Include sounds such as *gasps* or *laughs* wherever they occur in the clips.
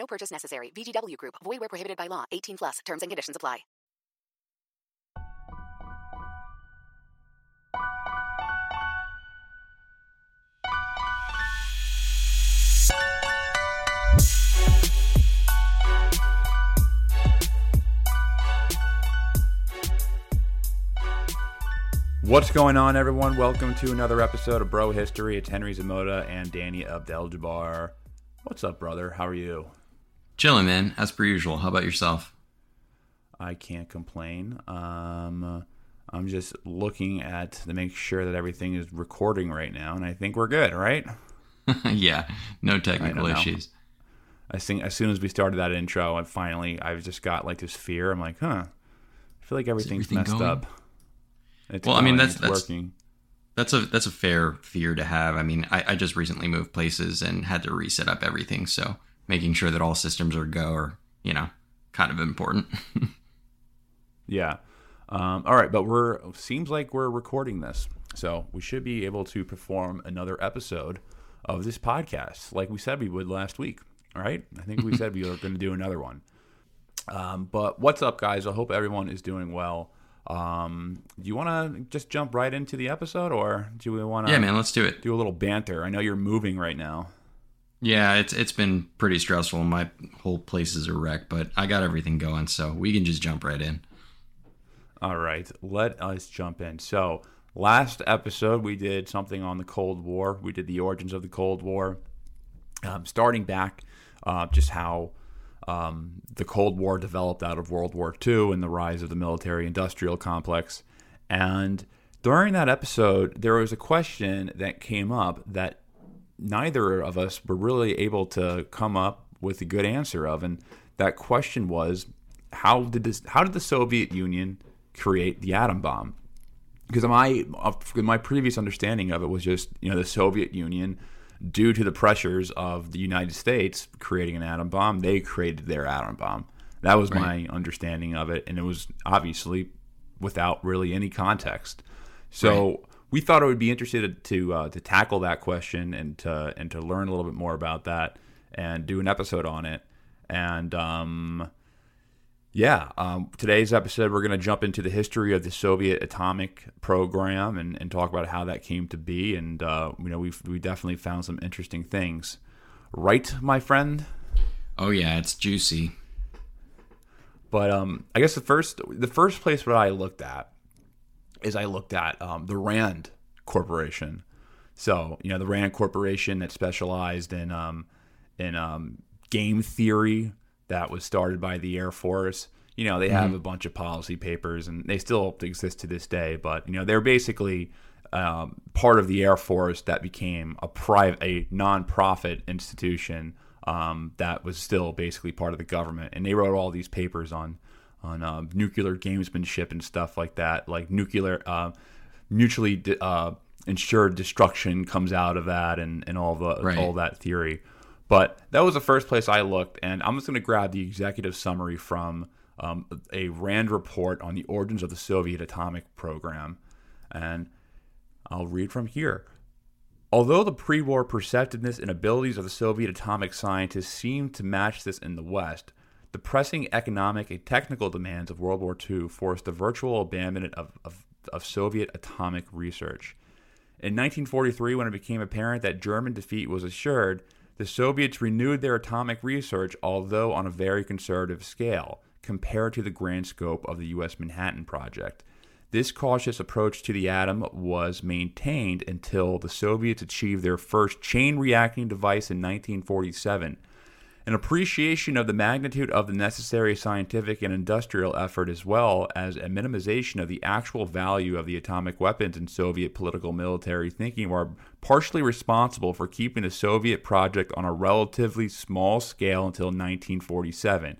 No purchase necessary. VGW Group. Void where prohibited by law. 18 plus. Terms and conditions apply. What's going on, everyone? Welcome to another episode of Bro History. It's Henry Zamota and Danny Abdel Jabbar. What's up, brother? How are you? Chilling, man. As per usual. How about yourself? I can't complain. Um, I'm just looking at to make sure that everything is recording right now, and I think we're good, right? *laughs* yeah, no technical know. issues. I think as soon as we started that intro, I finally, I've just got like this fear. I'm like, huh, I feel like everything's everything messed going? up. It's Well, I mean, that's- that's- working. That's a that's a fair fear to have. I mean, I, I just recently moved places and had to reset up everything, so making sure that all systems are go are you know kind of important. *laughs* Yeah. Um, all right, but we're seems like we're recording this, so we should be able to perform another episode of this podcast, like we said we would last week. All right, I think we *laughs* said we were going to do another one. Um, but what's up, guys? I hope everyone is doing well. Um, do you want to just jump right into the episode, or do we want to? yeah, man. Let's do it. Do a little banter. I know you're moving right now. Yeah, it's it's been pretty stressful. My whole place is a wreck, but I got everything going, so we can just jump right in. All right, let us jump in. So, last episode we did something on the Cold War. We did the origins of the Cold War, um, starting back, uh, just how um, the Cold War developed out of World War II and the rise of the military-industrial complex. And during that episode, there was a question that came up that neither of us were really able to come up with a good answer of, and that question was, how did this? How did the Soviet Union create the atom bomb? Because my uh, my previous understanding of it was just you know the Soviet Union, due to the pressures of the United States creating an atom bomb, they created their atom bomb. That was my understanding of it, and it was obviously without really any context. So we thought it would be interested to uh, to tackle that question and to and to learn a little bit more about that and do an episode on it. And um, yeah, um, today's episode we're going to jump into the history of the Soviet atomic program and, and talk about how that came to be. And uh, you know we we definitely found some interesting things, right, my friend? Oh yeah, it's juicy. But um, I guess the first the first place what I looked at is I looked at um, the Rand Corporation. So you know the Rand Corporation that specialized in um, in um, game theory that was started by the Air Force. You know they have a bunch of policy papers and they still exist to this day. But you know they're basically um, part of the Air Force that became a private, a non-profit institution um, that was still basically part of the government, and they wrote all these papers on on um, nuclear gamesmanship and stuff like that, like nuclear uh, mutually de- uh, insured destruction comes out of that, and and all the Right. all that theory. But that was the first place I looked, and I'm just going to grab the executive summary from um, a Rand report on the origins of the Soviet atomic program, and I'll read from here. Although the pre war perceptiveness and abilities of the Soviet atomic scientists seemed to match this in the West, the pressing economic and technical demands of World War II forced the virtual abandonment of, of, of Soviet atomic research. In 1943, when it became apparent that German defeat was assured, the Soviets renewed their atomic research, although on a very conservative scale, compared to the grand scope of the U.S. Manhattan Project. This cautious approach to the atom was maintained until the Soviets achieved their first chain reacting device in 1947. An appreciation of the magnitude of the necessary scientific and industrial effort, as well as a minimization of the actual value of the atomic weapons in Soviet political military thinking, were partially responsible for keeping the Soviet project on a relatively small scale until 1947.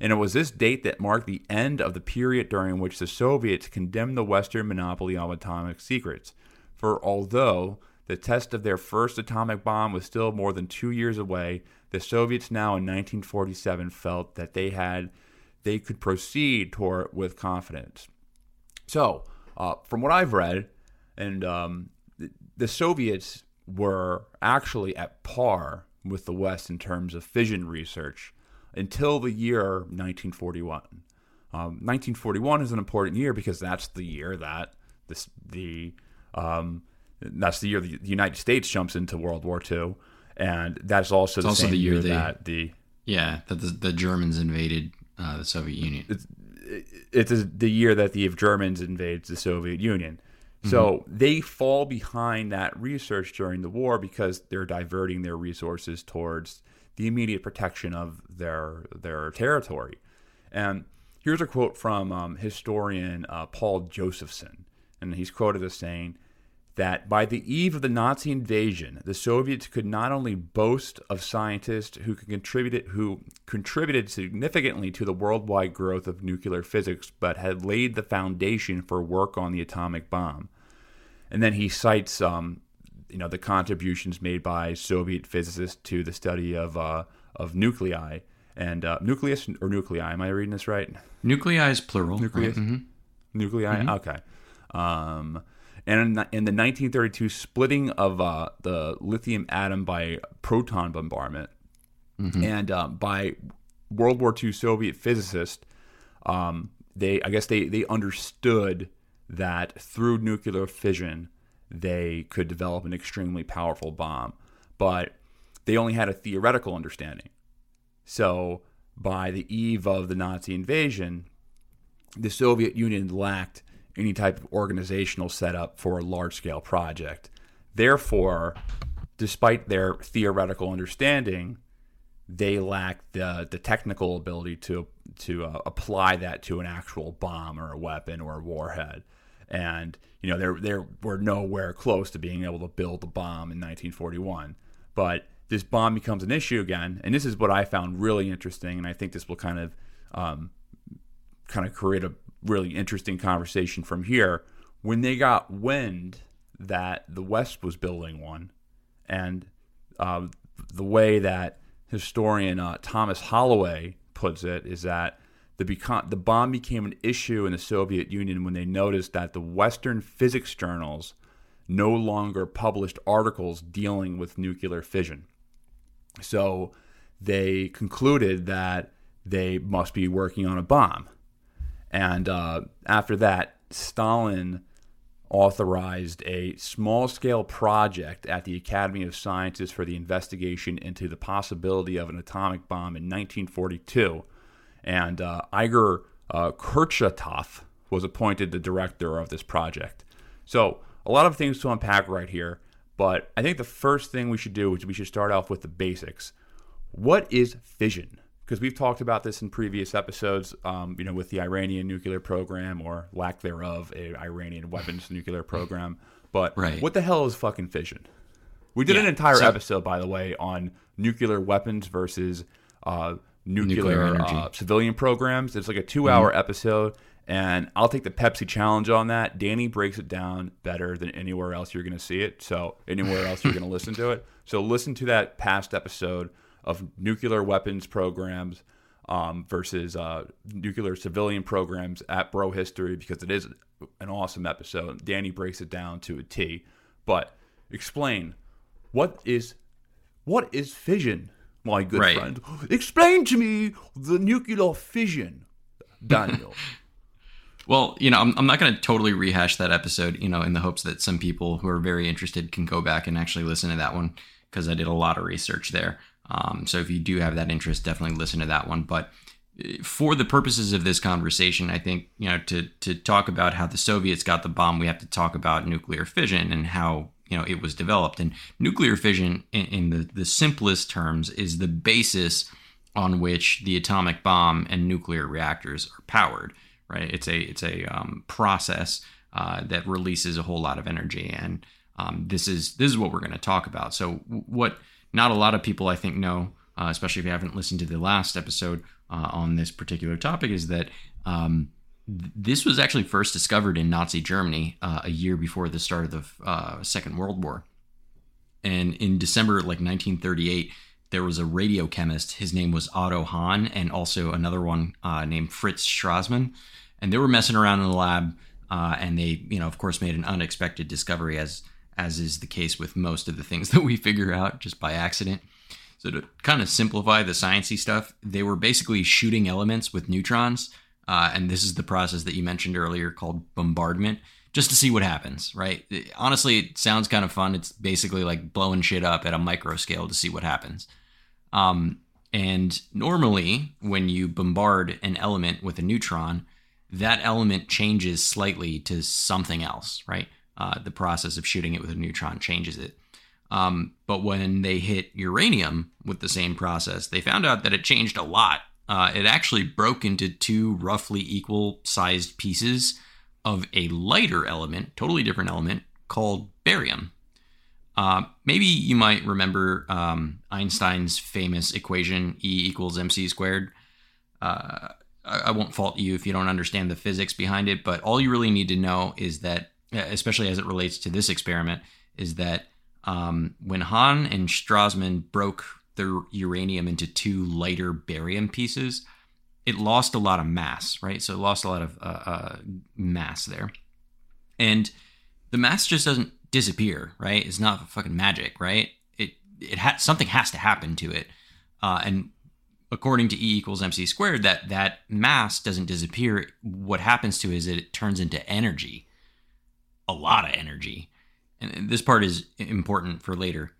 And it was this date that marked the end of the period during which the Soviets condemned the Western monopoly on atomic secrets. For although the test of their first atomic bomb was still more than two years away, the Soviets now in 1947 felt that they had they could proceed toward with confidence. So, uh, from what I've read, and um, the, the Soviets were actually at par with the West in terms of fission research until the year 1941. Um, 1941 is an important year because that's the year that this, the um, that's the year the United States jumps into World War II, and that's also It's the also same the year year they- that the Yeah, that the, the Germans invaded uh, the Soviet Union. it's the year that the Germans invades the Soviet Union. So they fall behind that research during the war because they're diverting their resources towards the immediate protection of their their territory. And here's a quote from um, historian uh, Paul Josephson, and he's quoted as saying that by the eve of the Nazi invasion, the Soviets could not only boast of scientists who could contribute who contributed significantly to the worldwide growth of nuclear physics, but had laid the foundation for work on the atomic bomb. And then he cites, um, you know, the contributions made by Soviet physicists to the study of uh, of nuclei and uh, nucleus or nuclei. Am I reading this right? Nuclei is plural. Nucleus? right? Mhm. Nuclei. Okay. Um, and in, in the 1932 splitting of uh, the lithium atom by proton bombardment, and uh, by World War II Soviet physicists, um, they I guess they they understood that through nuclear fission they could develop an extremely powerful bomb, but they only had a theoretical understanding. So by the eve of the Nazi invasion, the Soviet Union lacked any type of organizational setup for a large scale project. Therefore, despite their theoretical understanding, they lacked the, the technical ability to to uh, apply that to an actual bomb or a weapon or a warhead. And you know, they they were nowhere close to being able to build a bomb in 1941. But this bomb becomes an issue again, and this is what I found really interesting, and I think this will kind of um, kind of create a really interesting conversation from here. When they got wind that the West was building one, and uh, the way that historian uh, Thomas Holloway puts it is that the, the bomb became an issue in the Soviet Union when they noticed that the Western physics journals no longer published articles dealing with nuclear fission. So they concluded that they must be working on a bomb. And uh, after that, Stalin authorized a small scale project at the Academy of Sciences for the investigation into the possibility of an atomic bomb in 1942. And uh, Igor uh, Kurchatov was appointed the director of this project. So, a lot of things to unpack right here, but I think the first thing we should do is we should start off with the basics. What is fission? Because we've talked about this in previous episodes, um, you know, with the Iranian nuclear program or lack thereof, a Iranian weapons nuclear program. But Right. what the hell is fucking fission? We did Yeah, an entire so- episode, by the way, on nuclear weapons versus uh, nuclear, Nuclear uh, civilian programs. It's like a two-hour episode, and I'll take the Pepsi challenge on that. Danny breaks it down better than anywhere else you're going to see it. So anywhere else you're going to listen to it. So listen to that past episode of nuclear weapons programs um, versus uh, nuclear civilian programs at Bro History because it is an awesome episode. Danny breaks it down to a T. But explain what is what is fission, my good Right. friend? *gasps* Explain to me the nuclear fission, Daniel. *laughs* Well, you know, I'm, I'm not going to totally rehash that episode, you know, in the hopes that some people who are very interested can go back and actually listen to that one because I did a lot of research there. Um, so if you do have that interest, definitely listen to that one. But for the purposes of this conversation, I think you know to to talk about how the Soviets got the bomb, we have to talk about nuclear fission and how you know it was developed. And nuclear fission, in, in the the simplest terms, is the basis on which the atomic bomb and nuclear reactors are powered. Right? It's a it's a um, process uh, that releases a whole lot of energy, and um, this is this is what we're going to talk about. So what not a lot of people I think know, uh, especially if you haven't listened to the last episode uh, on this particular topic, is that um, th- this was actually first discovered in Nazi Germany uh, a year before the start of the uh, Second World War, and in December like 1938 there was a radio chemist. His name was Otto Hahn, and also another one uh, named Fritz Strassmann. And they were messing around in the lab, uh, and they, you know, of course, made an unexpected discovery, as as is the case with most of the things *laughs* that we figure out just by accident. So to kind of simplify the sciencey stuff, they were basically shooting elements with neutrons, uh, and this is the process that you mentioned earlier called bombardment, just to see what happens. Right? Honestly, it sounds kind of fun. It's basically like blowing shit up at a micro scale to see what happens. Um, and normally, when you bombard an element with a neutron, that element changes slightly to something else, right? Uh, the process of shooting it with a neutron changes it. Um, but when they hit uranium with the same process, they found out that it changed a lot. Uh, it actually broke into two roughly equal sized pieces of a lighter element, totally different element called barium. Uh, maybe you might remember um, Einstein's famous equation E equals mc squared. Uh, I, I won't fault you if you don't understand the physics behind it, but all you really need to know is that, especially as it relates to this experiment, is that um, when Hahn and Strassmann broke the uranium into two lighter barium pieces, it lost a lot of mass, right? So it lost a lot of uh, uh, mass there. And the mass just doesn't disappear, right? It's not fucking magic, right? It it ha- something has to happen to it, uh, and according to E equals mc squared, that that mass doesn't disappear. What happens to it is that it turns into energy, a lot of energy, and this part is important for later.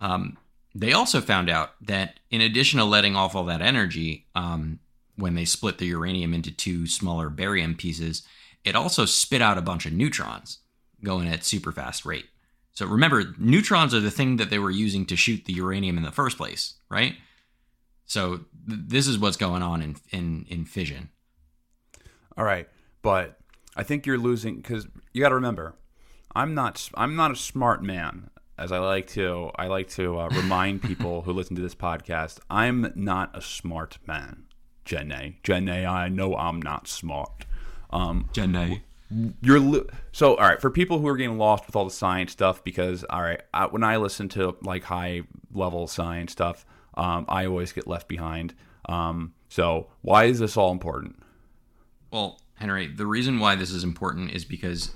Um, they also found out that in addition to letting off all that energy, um, when they split the uranium into two smaller barium pieces, it also spit out a bunch of neutrons going at super fast rate. So remember, neutrons are the thing that they were using to shoot the uranium in the first place, right? So th- this is what's going on in in in fission. All right, but I think you're losing because you got to remember, I'm not I'm not a smart man. As I like to I like to uh, *laughs* remind people who listen to this podcast, I'm not a smart man. Jenny, Jenny, I know I'm not smart. Um, Jenny you're li- so all right for people who are getting lost with all the science stuff because all right I, when i listen to like high level science stuff um, i always get left behind um, so why is this all important well henry the reason why this is important is because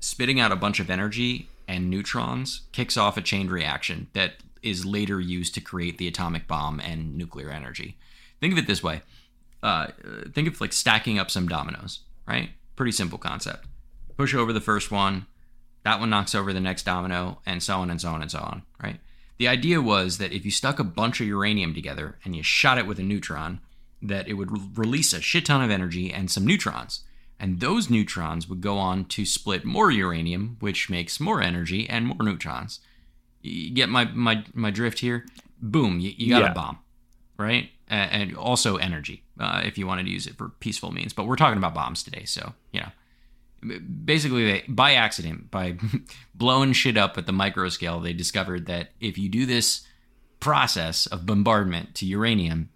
spitting out a bunch of energy and neutrons kicks off a chain reaction that is later used to create the atomic bomb and nuclear energy think of it this way uh, think of like stacking up some dominoes right Pretty simple concept. Push over the first one, that one knocks over the next domino, and so on and so on and so on, right? The idea was that if you stuck a bunch of uranium together and you shot it with a neutron, that it would re- release a shit ton of energy and some neutrons. And those neutrons would go on to split more uranium, which makes more energy and more neutrons. You get my my, my drift here? Boom, you, you got Yeah. a bomb, right? And also energy, uh, if you wanted to use it for peaceful means. But we're talking about bombs today, so you know. Basically, they, by accident, by *laughs* blowing shit up at the micro scale, they discovered that if you do this process of bombardment to uranium,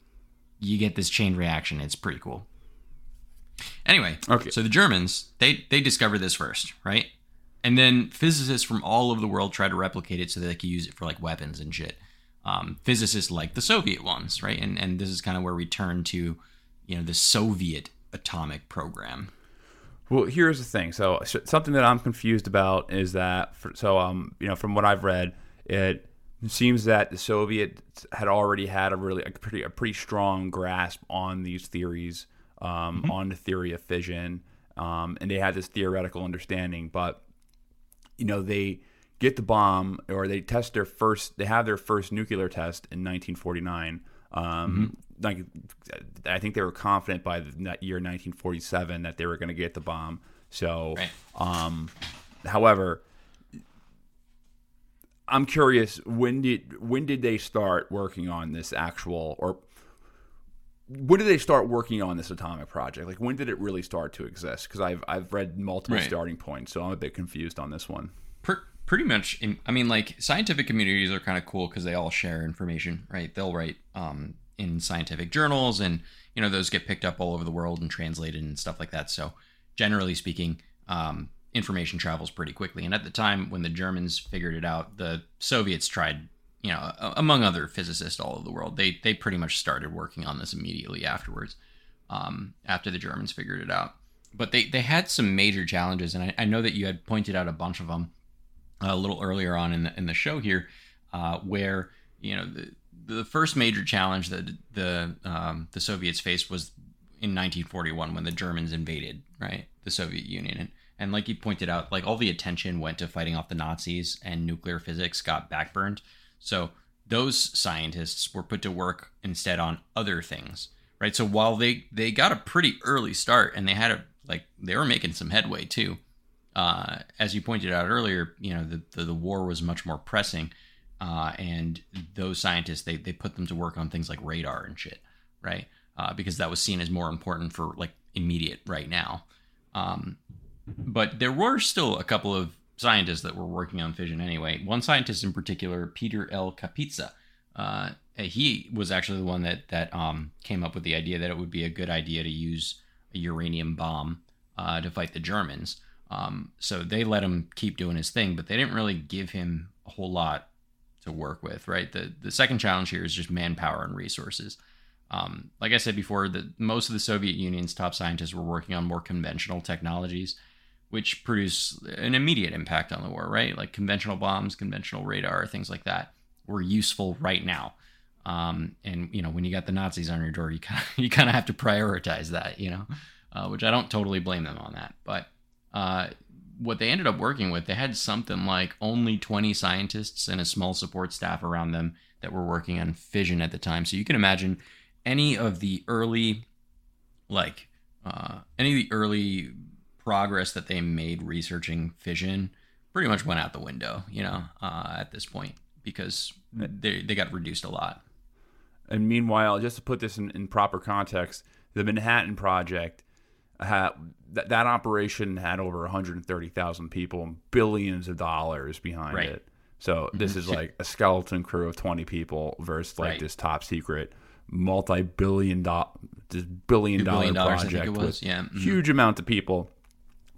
you get this chain reaction. It's pretty cool. Anyway, Okay. so the Germans they they discovered this first, right? And then physicists from all over the world tried to replicate it so that they could use it for like weapons and shit. Um, physicists like the Soviet ones, right? And and this is kind of where we turn to, you know, the Soviet atomic program. Well, here's the thing. So, so something that I'm confused about is that, for, so um, you know, from what I've read, it seems that the Soviets had already had a really a pretty a pretty strong grasp on these theories, um, on the theory of fission, um, and they had this theoretical understanding. But you know, they get the bomb or they test their first, they have their first nuclear test in 1949. Um, Like, I think they were confident by the net- year 1947 that they were going to get the bomb. So, Right. um, however, I'm curious when did when did they start working on this actual or when did they start working on this atomic project? Like when did it really start to exist? Because I've I've read multiple Right. starting points, so I'm a bit confused on this one. Per- pretty much in, i mean like scientific communities are kind of cool because they all share information right they'll write um, in scientific journals and you know those get picked up all over the world and translated and stuff like that so generally speaking um, information travels pretty quickly. And at the time when the germans figured it out the soviets tried you know among other physicists all over the world they they pretty much started working on this immediately afterwards um, after the germans figured it out. But they they had some major challenges and I, I know that you had pointed out a bunch of them a little earlier on in the in the show here, uh, where you know the the first major challenge that the um, the Soviets faced was in 1941 when the Germans invaded right the Soviet Union. And and like you pointed out like all the attention went to fighting off the Nazis and nuclear physics got backburned so those scientists were put to work instead on other things right so while they they got a pretty early start and they had a like they were making some headway too uh, as you pointed out earlier, you know the the, the war was much more pressing, uh, and those scientists they they put them to work on things like radar and shit, right? Uh, because that was seen as more important for like immediate right now. Um, but there were still a couple of scientists that were working on fission anyway. One scientist in particular, Peter L. Kapitsa, uh, he was actually the one that that um, came up with the idea that it would be a good idea to use a uranium bomb uh, to fight the Germans. Um, so they let him keep doing his thing, but they didn't really give him a whole lot to work with, right? The the second challenge here is just manpower and resources. Um, like I said before, the most of the Soviet Union's top scientists were working on more conventional technologies, which produce an immediate impact on the war, right? Like conventional bombs, conventional radar, things like that were useful right now. Um, and you know, when you got the Nazis on your door, you kind of *laughs* you kind of have to prioritize that, you know, uh, which I don't totally blame them on that, but uh, what they ended up working with, they had something like only 20 scientists and a small support staff around them that were working on fission at the time. So you can imagine any of the early, like, uh, any of the early progress that they made researching fission pretty much went out the window, you know, uh, at this point because they, they got reduced a lot. And meanwhile, just to put this in, in proper context, the Manhattan Project had that, that operation had over 130,000 people and billions of dollars behind Right. Mm-hmm. it. So this is like a skeleton crew of 20 people versus like Right. this top secret multi-billion dollar this billion dollar billion dollars, think project it was. with Yeah. Mhm. huge amount of people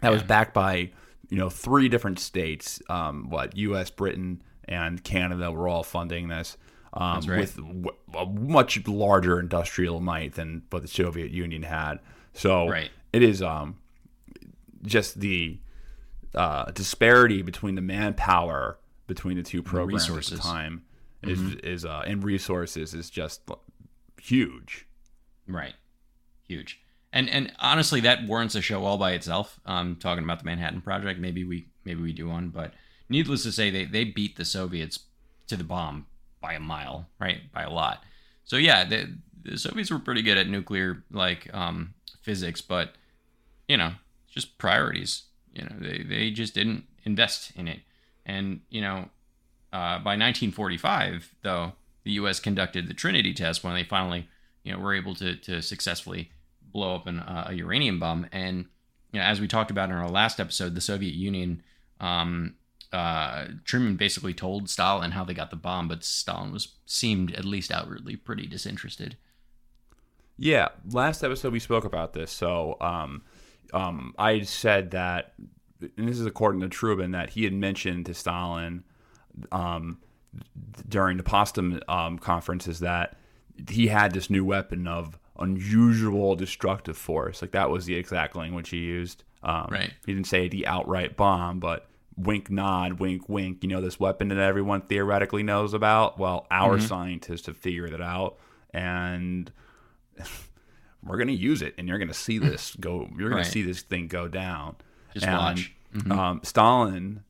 that was backed by you know three different states um, what us britain and canada were all funding this um, right. with w- a much larger industrial might than what the soviet union had so Right. it is um, just the uh, disparity between the manpower between the two programs at the time is Mm-hmm. is uh, and resources is just huge Right. Huge. And and honestly, that warrants a show all by itself. Um, talking about the Manhattan Project, maybe we maybe we do one, but needless to say, they they beat the Soviets to the bomb by a mile, right? By a lot. So yeah, the, the Soviets were pretty good at nuclear like um, physics, but you know, just priorities. You know, they they just didn't invest in it, and you know, uh, by 1945, though, the U.S. conducted the Trinity test when they finally, you know, were able to to successfully blow up an, uh, a uranium bomb. And you know, as we talked about in our last episode, the Soviet Union, um, uh, Truman basically told Stalin how they got the bomb, but Stalin was seemed at least outwardly pretty disinterested. Yeah, last episode we spoke about this. So, um, um, I said that, and this is according to Truman, that he had mentioned to Stalin um, during the Potsdam um, conferences that he had this new weapon of unusual destructive force. Like that was the exact language he used. Um, Right. He didn't say the outright bomb, but wink, nod, wink, wink. You know this weapon that everyone theoretically knows about. Well, our scientists have figured it out, and *laughs* we're gonna use it, and you're gonna see this go. You're gonna Right. see this thing go down. Just And, watch. Um, Stalin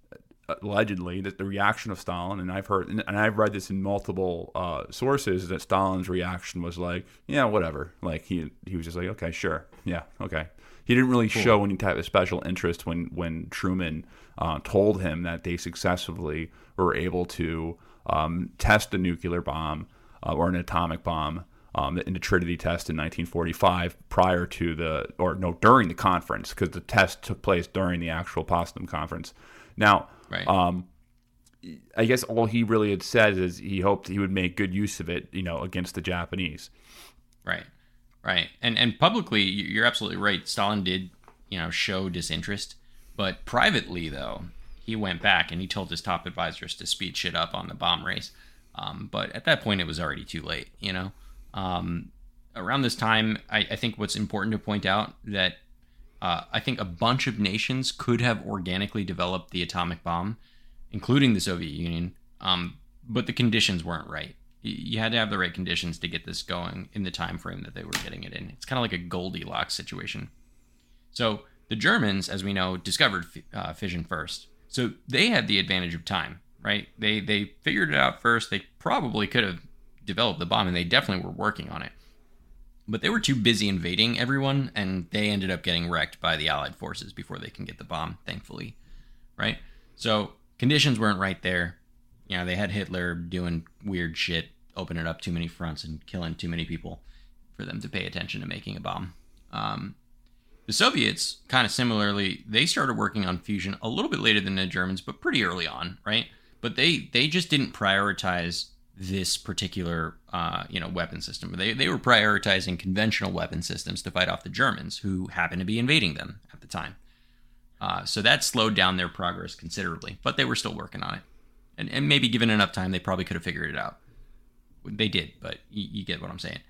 allegedly that the reaction of Stalin, and I've heard, and I've read this in multiple uh, sources, that Stalin's reaction was like, yeah, whatever. Like he he was just like, okay, sure, yeah, okay. He didn't really cool. show any type of special interest when when Truman uh, told him that they successfully were able to um, test a nuclear bomb uh, or an atomic bomb um, in the Trinity test in 1945 prior to the, or no, during the conference, because the test took place during the actual Potsdam conference. Now, right. um, I guess all he really had said is he hoped he would make good use of it, you know, against the Japanese. Right, right, and and publicly, you're absolutely right. Stalin did, you know, show disinterest, but privately though, he went back and he told his top advisors to speed shit up on the bomb race. Um, but at that point, it was already too late. You know, um, around this time, I, I, think what's important to point out that uh, I think a bunch of nations could have organically developed the atomic bomb, including the Soviet Union, um, but the conditions weren't right. You had to have the right conditions to get this going in the time frame that they were getting it in. It's kind of like a Goldilocks situation. So the Germans, as we know, discovered uh, fission first. So they had the advantage of time, right? They they figured it out first. They probably could have developed the bomb, and they definitely were working on it. But they were too busy invading everyone, and they ended up getting wrecked by the Allied forces before they can get the bomb, thankfully, right? So conditions weren't right there. You know, they had Hitler doing weird shit, opening up too many fronts and killing too many people for them to pay attention to making a bomb. Um, the Soviets, kind of similarly, they started working on fusion a little bit later than the Germans, but pretty early on, right? But they they just didn't prioritize this particular uh, you know weapon system. They they were prioritizing conventional weapon systems to fight off the Germans, who happened to be invading them at the time. Uh, so that slowed down their progress considerably, but they were still working on it. And, and maybe given enough time, they probably could have figured it out. They did, but you, you get what I'm saying.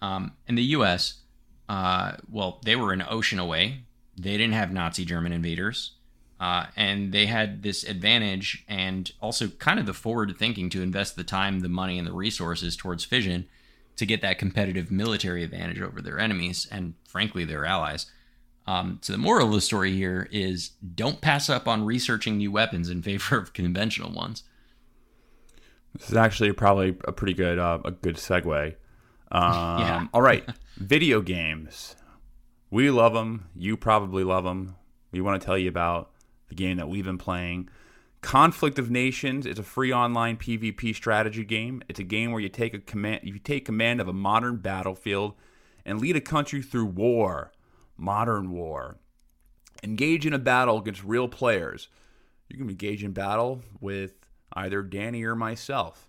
Um, in the U.S., uh, well, they were an ocean away. They didn't have Nazi German invaders. Uh, and they had this advantage and also kind of the forward thinking to invest the time, the money, and the resources towards fission to get that competitive military advantage over their enemies and, frankly, their allies. Um, so, the moral of the story here is don't pass up on researching new weapons in favor of conventional ones. This is actually probably a pretty good uh, a good segue. *laughs* Um, yeah. all right, *laughs* video games. We love them. You probably love them. We want to tell you about the game that we've been playing. Conflict of Nations is a free online PvP strategy game. It's a game where you take a command you take command of a modern battlefield and lead a country through war, modern war. Engage in a battle against real players. You can engage in battle with either Danny or myself.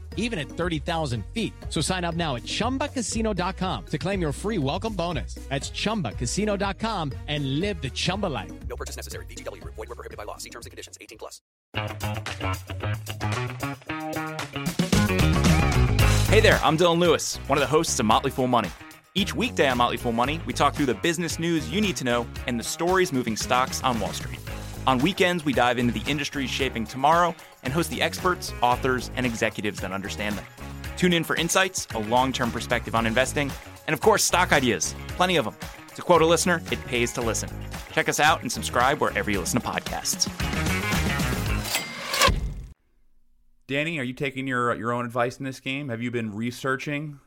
even at 30,000 feet. So sign up now at chumbacasino.com to claim your free welcome bonus. That's chumbacasino.com and live the Chumba life. No purchase necessary. VGW, void, were prohibited by law. See terms and conditions 18 plus. Hey there, I'm Dylan Lewis, one of the hosts of Motley Fool Money. Each weekday on Motley Fool Money, we talk through the business news you need to know and the stories moving stocks on Wall Street. On weekends, we dive into the industries shaping tomorrow and host the experts, authors, and executives that understand them. Tune in for insights, a long term perspective on investing, and of course, stock ideas. Plenty of them. To quote a listener, it pays to listen. Check us out and subscribe wherever you listen to podcasts. Danny, are you taking your your own advice in this game? Have you been researching?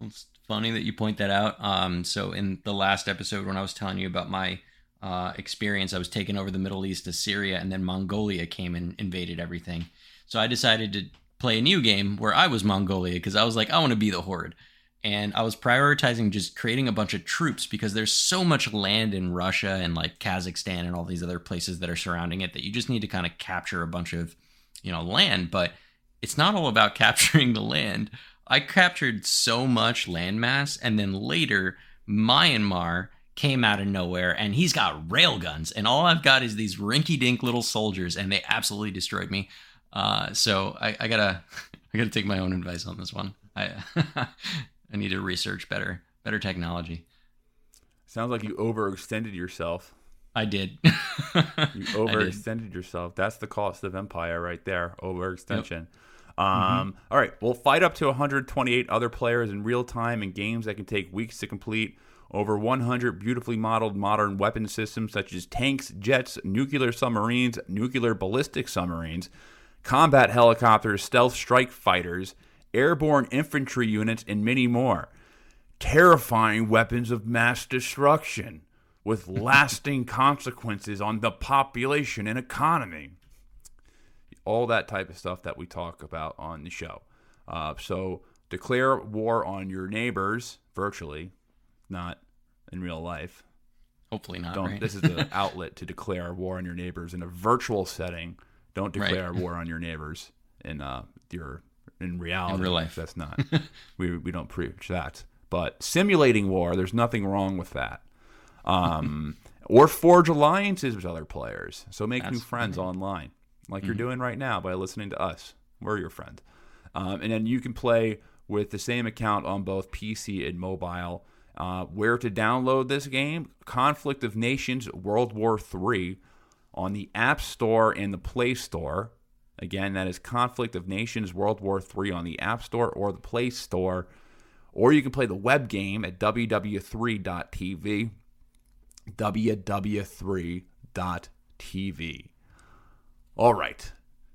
It's funny that you point that out. Um, so in the last episode, when I was telling you about my uh, experience, I was taking over the Middle East to Syria, and then Mongolia came and invaded everything. So I decided to play a new game where I was Mongolia because I was like, I want to be the Horde. And I was prioritizing just creating a bunch of troops because there's so much land in Russia and like Kazakhstan and all these other places that are surrounding it that you just need to kind of capture a bunch of, you know, land. But it's not all about *laughs* capturing the land. I captured so much landmass, and then later Myanmar came out of nowhere, and he's got railguns, and all I've got is these rinky-dink little soldiers, and they absolutely destroyed me. Uh, so I, I, gotta, *laughs* I gotta take my own advice on this one. I, *laughs* I need to research better, better technology. Sounds like you overextended yourself. I did. *laughs* You I did. overextended yourself. That's the cost of empire right there. Overextension. Mm-hmm. Um, all right. We'll fight up to 128 other players in real time in games that can take weeks to complete. Over 100 beautifully modeled modern weapon systems such as tanks, jets, nuclear submarines, nuclear ballistic submarines, combat helicopters, stealth strike fighters, airborne infantry units, and many more. Terrifying weapons of mass destruction with lasting consequences on the population and economy. All that type of stuff that we talk about on the show. Uh, so declare war on your neighbors virtually, not in real life. Hopefully not. Don't. right? This is the *laughs* outlet to declare war on your neighbors in a virtual setting. Don't Right. declare war on your neighbors in uh your in reality. In real life. That's not. *laughs* we we don't preach that. But simulating war, there's nothing wrong with that. Um, *laughs* or forge alliances with other players. So make new That's friends online, like you're doing right now by listening to us. We're your friend. Um, and then you can play with the same account on both PC and mobile. Uh, where to download this game? Conflict of Nations World War III on the App Store and the Play Store. Again, that is Conflict of Nations World War III on the App Store or the Play Store. Or you can play the web game at ww3.tv. ww3.tv. All right.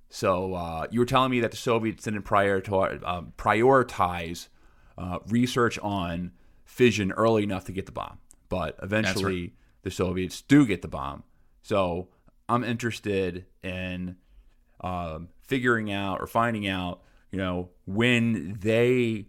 So uh, you were telling me that the Soviets didn't prioritize, um, prioritize uh, research on fission early enough to get the bomb, but eventually the Soviets do get the bomb. So I'm interested in um, figuring out or finding out, you know, when they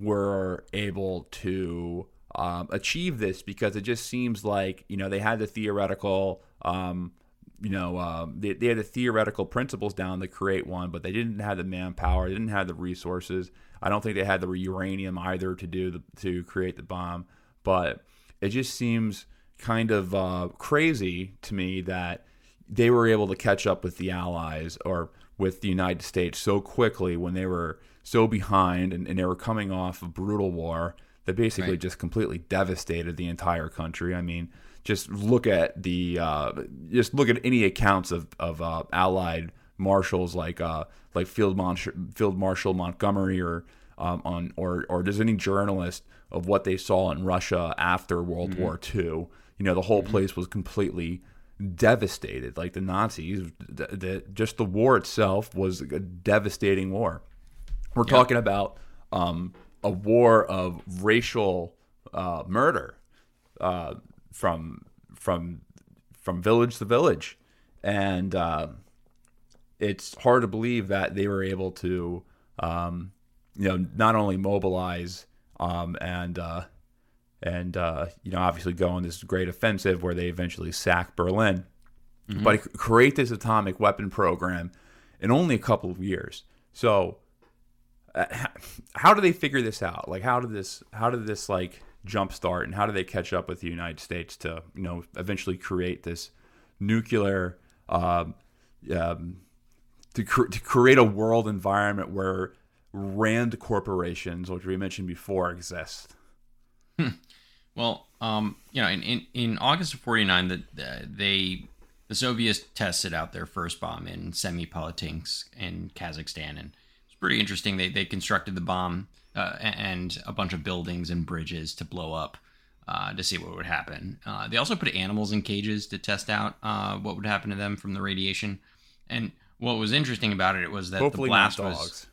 were able to um, achieve this because it just seems like you know they had the theoretical um, you know um, they, they had the theoretical principles down to create one but they didn't have the manpower they didn't have the resources i don't think they had the uranium either to do the, to create the bomb but it just seems kind of uh, crazy to me that they were able to catch up with the allies or with the united states so quickly when they were so behind and, and they were coming off a brutal war that basically Right. just completely devastated the entire country. I mean, just look at the uh, just look at any accounts of of uh, Allied marshals like uh, like Field Marshal Field Marshal Montgomery or um, on or or does any journalist of what they saw in Russia after World War II. You know, the whole place was completely devastated. Like the Nazis, the, the, just the war itself was a devastating war. We're talking about um, a war of racial uh, murder uh, from from from village to village, and uh, it's hard to believe that they were able to, um, you know, not only mobilize um, and uh, and uh, you know obviously go on this great offensive where they eventually sack Berlin, but create this atomic weapon program in only a couple of years. So uh, how do they figure this out? Like, how did this, how did this like jumpstart, and how do they catch up with the United States to, you know, eventually create this nuclear, um, um, to, cr- to create a world environment where Rand corporations, which we mentioned before, exist? Well, um, you know, in, in, in August of '49, that uh, they the Soviets tested out their first bomb in Semipalatinsk in Kazakhstan, and it's pretty interesting. They they constructed the bomb uh, and a bunch of buildings and bridges to blow up uh, to see what would happen. Uh, they also put animals in cages to test out uh, what would happen to them from the radiation. And what was interesting about it was that Hopefully the blast was dogs.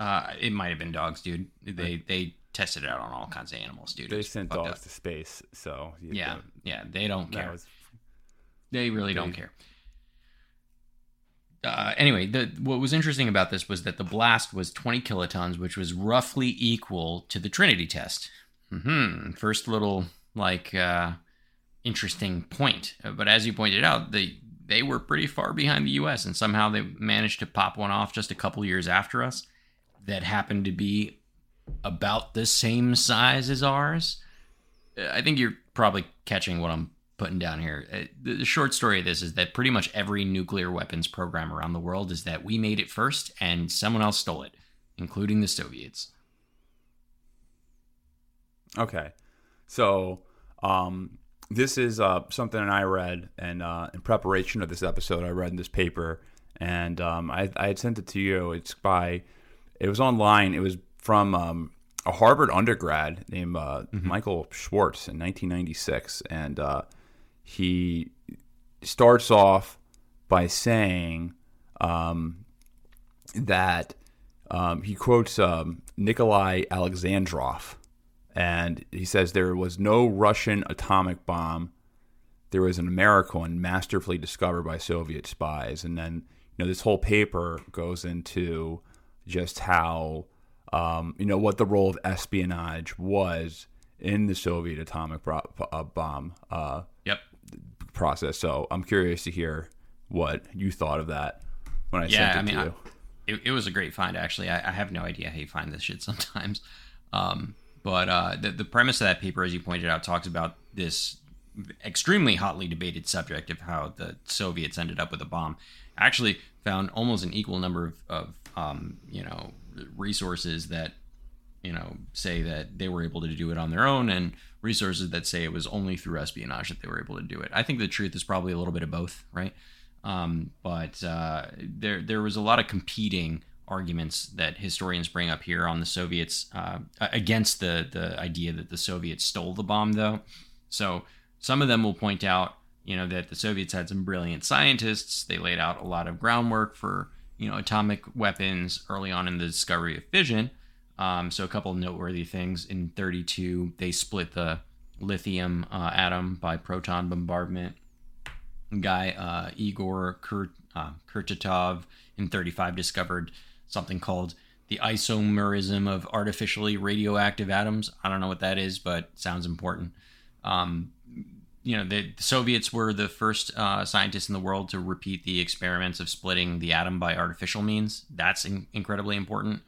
uh, it might have been dogs, dude. They they tested it out on all kinds of animals, dude. They sent dogs up. to space, so Yeah, yeah, they don't care. was they really don't care. Uh, anyway, the, what was interesting about this was that the blast was 20 kilotons, which was roughly equal to the Trinity test. hmm First little like uh, interesting point, Uh, but as you pointed out, they they were pretty far behind the U.S. and somehow they managed to pop one off just a couple years after us. That happened to be about the same size as ours. Uh, I think you're probably catching what I'm putting down here. Uh, The short story of this is that pretty much every nuclear weapons program around the world is that we made it first and someone else stole it, including the Soviets. Okay. So Um, this is uh, something that I read, and uh, in preparation of this episode, I read in this paper, and um, I, I had sent it to you. It's by, it was online. It was from um, a Harvard undergrad named uh, Michael Schwartz in 1996, and uh, he starts off by saying um, that um, he quotes um, Nikolai Alexandrov, and he says there was no Russian atomic bomb. There was an American one masterfully discovered by Soviet spies, and then you know this whole paper goes into just how um, you know what the role of espionage was in the Soviet atomic uh, bomb uh. Process. So I'm curious to hear what you thought of that when I Yeah, sent it I mean, to I, you. it, it was a great find actually. I, I have no idea how you find this shit sometimes. *laughs* Um, but uh, the the premise of that paper, as you pointed out, talks about this extremely hotly debated subject of how the Soviets ended up with a bomb. Actually, found almost an equal number of, of um, you know resources that you know say that they were able to do it on their own, and resources that say it was only through espionage that they were able to do it. I think the truth is probably a little bit of both, right? Um, but uh, there there was a lot of competing arguments that historians bring up here on the Soviets uh, against the the idea that the Soviets stole the bomb, though. So some of them will point out, you know, that the Soviets had some brilliant scientists. They laid out a lot of groundwork for you know atomic weapons early on in the discovery of fission. Um, so a couple of noteworthy things in 32, they split the lithium uh, atom by proton bombardment guy uh, Igor uh, Kurchatov in 35 discovered something called the isomerism of artificially radioactive atoms. I don't know what that is, but sounds important. Um, you know, the, the Soviets were the first uh, scientists in the world to repeat the experiments of splitting the atom by artificial means. That's in- incredibly important.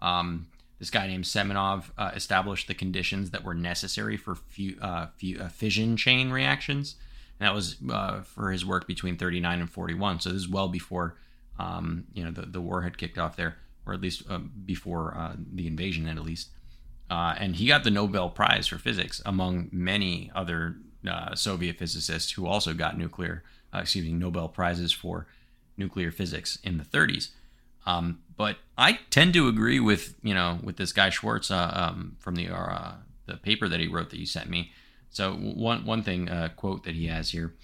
Um, this guy named Semenov uh, established the conditions that were necessary for uh, uh, fission chain reactions. And that was uh, for his work between 39 and 41. So this is well before, um, you know, the, the war had kicked off there, or at least uh, before uh, the invasion, at least. And he got the Nobel Prize for physics, among many other Soviet physicists who also got nuclear, excuse me, Nobel prizes for nuclear physics in the 30s. Um, but I tend to agree with you know with this guy Schwartz uh, um, from the uh, the paper that he wrote that you sent me. So one one thing uh, quote that he has here,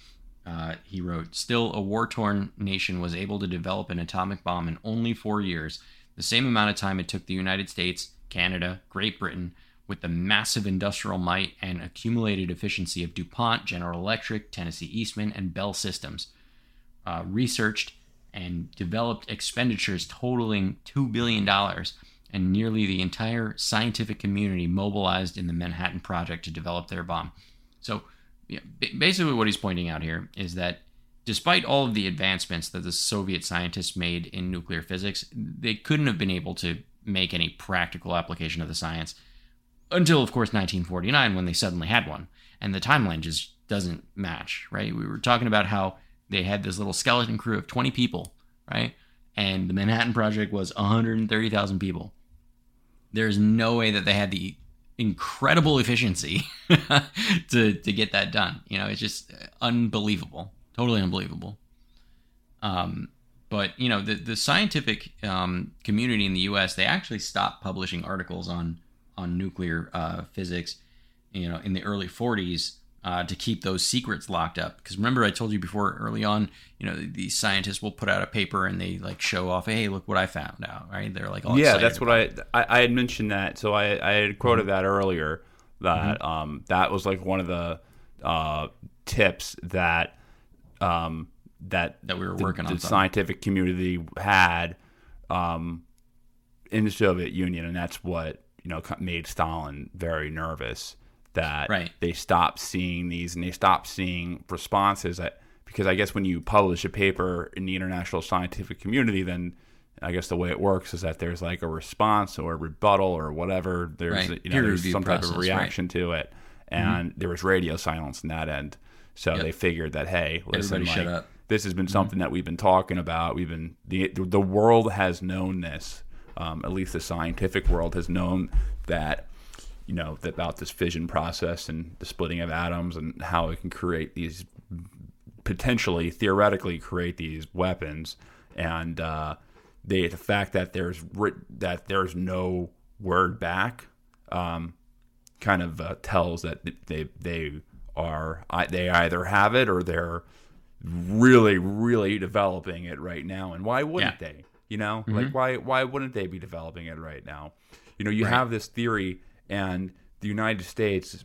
uh, he wrote: "Still, a war torn nation was able to develop an atomic bomb in only four years, the same amount of time it took the United States, Canada, Great Britain." With the massive industrial might and accumulated efficiency of DuPont, General Electric, Tennessee Eastman, and Bell Systems, uh, researched and developed expenditures totaling $2 billion, and nearly the entire scientific community mobilized in the Manhattan Project to develop their bomb. So, basically, what he's pointing out here is that despite all of the advancements that the Soviet scientists made in nuclear physics, they couldn't have been able to make any practical application of the science until, of course, 1949 when they suddenly had one. And the timeline just doesn't match, right? We were talking about how they had this little skeleton crew of 20 people, right? And the Manhattan Project was 130,000 people. There's no way that they had the incredible efficiency *laughs* to to get that done. You know, it's just unbelievable, totally unbelievable. Um, but you know, the the scientific um, community in the U.S. they actually stopped publishing articles on on nuclear uh, physics. You know, in the early 40s uh, to keep those secrets locked up. Because remember, I told you before early on, you know, these scientists will put out a paper and they like show off, hey, look what I found out, right? They're like, all yeah, that's what I. I I had mentioned that. So I I had quoted Mm-hmm. that earlier. That um that was like one of the uh tips that um that That we were the- working on the something. scientific community had um in the Soviet Union, and that's what you know made Stalin very nervous. That Right. they stop seeing these and they stop seeing responses that because I guess when you publish a paper in the international scientific community, then I guess the way it works is that there's like a response or a rebuttal or whatever. There's Right. you know there's some type process, of right. Mm-hmm. reaction to it, and there was radio silence in that end. So Yep. they figured that hey, listen, like, up. Mm-hmm. this has been something that we've been talking about. We've been the the world has known this. Um, at least the scientific world has known that you know about this fission process and the splitting of atoms and how it can create these potentially theoretically create these weapons. And uh, they the fact that there's that there's no word back um, kind of uh, tells that they they are they either have it or they're really really developing it right now. And why wouldn't Yeah. they? You know? Mm-hmm. like why why wouldn't they be developing it right now? You know you have this theory and the united states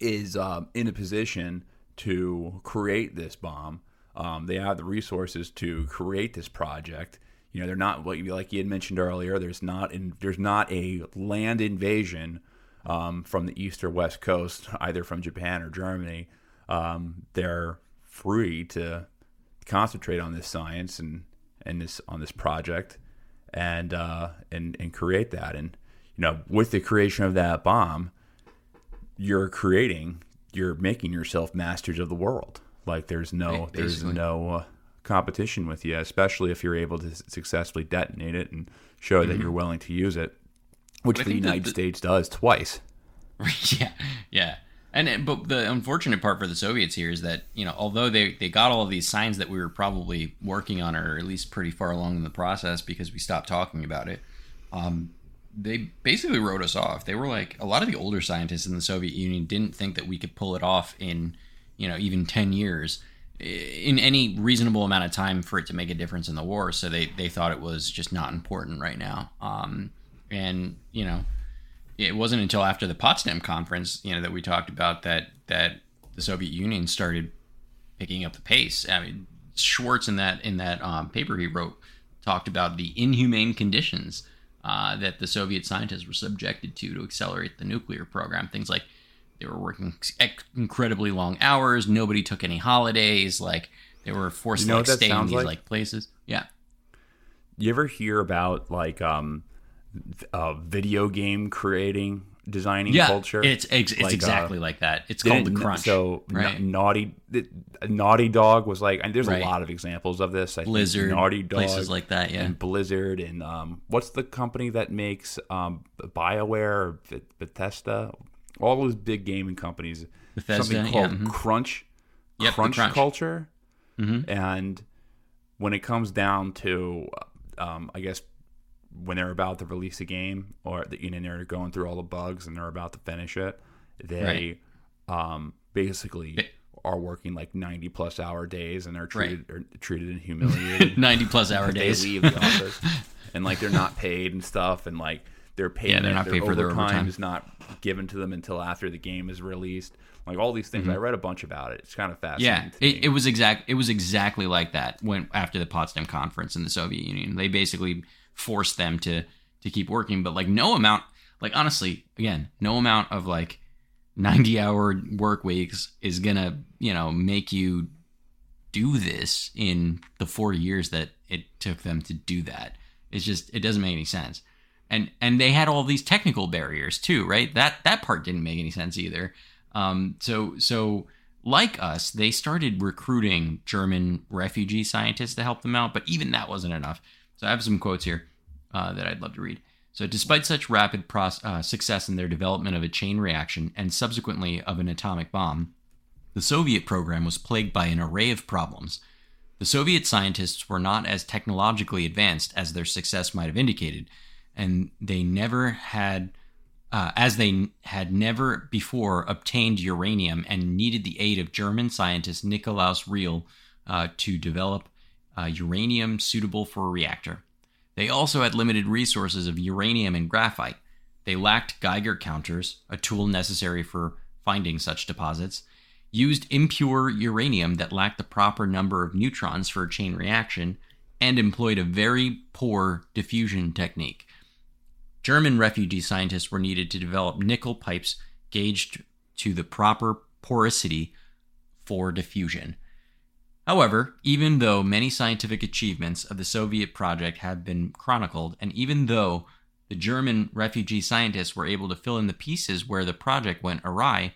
is um, in a position to create this bomb. Um, they have the resources to create this project. You know they're not like you had mentioned earlier there's not in, there's not a land invasion um, from the east or west coast either from japan or germany. Um, they're free to concentrate on this science and and this on this project and uh, and and create that. And you know with the creation of that bomb you're creating you're making yourself masters of the world like there's no Ba- there's no uh, competition with you especially if you're able to successfully detonate it and show that you're willing to use it which Mm-hmm. The united the- states does twice *laughs* yeah, yeah. And but the unfortunate part for the Soviets here is that you know although they they got all of these signs that we were probably working on or at least pretty far along in the process because we stopped talking about it, um, they basically wrote us off. They were like a lot of the older scientists in the Soviet Union didn't think that we could pull it off in you know even ten years in any reasonable amount of time for it to make a difference in the war. So they they thought it was just not important right now. Um, and you know it wasn't until after the Potsdam conference, you know, that we talked about that that the Soviet Union started picking up the pace. I mean, Schwartz in that in that um, paper he wrote talked about the inhumane conditions uh, that the Soviet scientists were subjected to to accelerate the nuclear program. Things like they were working ex- incredibly long hours. Nobody took any holidays. Like they were forced You know to like, stay in these like? like places. Yeah. you ever hear about like um uh, video game creating designing Yeah, culture it's ex- it's Like, uh, exactly like that. It's called the crunch. So Na- naughty, the- Naughty Dog was like, and there's Right. a lot of examples of this. I think Blizzard, Naughty Dog, places like that, yeah. and Blizzard, and um, what's the company that makes um, Bioware, or Bethesda, all those big gaming companies. Bethesda, something yeah, called mhm. Crunch, Yep, Crunch, Crunch. culture, Mhm. and when it comes down to, um, I guess when they're about to release a game or the, you know they're going through all the bugs and they're about to finish it, they um, basically are working like ninety plus hour days and they're treated are treated and humiliated. *laughs* 90 plus hour they days. leave the *laughs* office and like they're not paid and stuff and like they're paid. Yeah, they're not paid for their overtime. is not given to them until after the game is released. Like all these things, I read a bunch about it. It's kind of fascinating. Mm-hmm. Yeah, it, it was exact. It was exactly like that when after the Potsdam conference in the Soviet Union, they basically forced them to to keep working. But like no amount, like honestly, again, no amount of like ninety hour work weeks is gonna you know make you do this in the four years that it took them to do that. It's just it doesn't make any sense. And and they had all these technical barriers too, right? That that part didn't make any sense either. Um, so so like us, they started recruiting German refugee scientists to help them out, but even that wasn't enough. So I have some quotes here uh, that I'd love to read. So, despite such rapid uh, success in their development of a chain reaction and subsequently of an atomic bomb, the Soviet program was plagued by an array of problems. The Soviet scientists were not as technologically advanced as their success might have indicated, and they never had, uh, as they had never before obtained uranium and needed the aid of German scientist Nikolaus Riehl uh, to develop uh, uranium suitable for a reactor. They also had limited resources of uranium and graphite. They lacked Geiger counters, a tool necessary for finding such deposits, used impure uranium that lacked the proper number of neutrons for a chain reaction, and employed a very poor diffusion technique. German refugee scientists were needed to develop nickel pipes gauged to the proper porosity for diffusion. However, even though many scientific achievements of the Soviet project have been chronicled, and even though the German refugee scientists were able to fill in the pieces where the project went awry,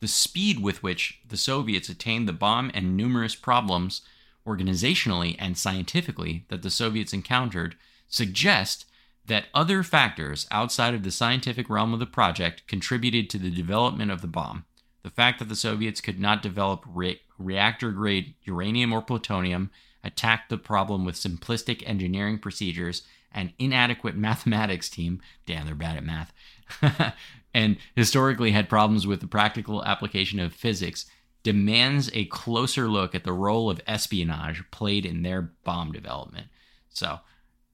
the speed with which the Soviets attained the bomb and numerous problems, organizationally and scientifically, that the Soviets encountered suggest that other factors outside of the scientific realm of the project contributed to the development of the bomb. The fact that the Soviets could not develop re- reactor grade uranium or plutonium attacked the problem with simplistic engineering procedures and inadequate *laughs* mathematics team. Damn, they're bad at math. *laughs* and historically had problems with the practical application of physics demands a closer look at the role of espionage played in their bomb development. So,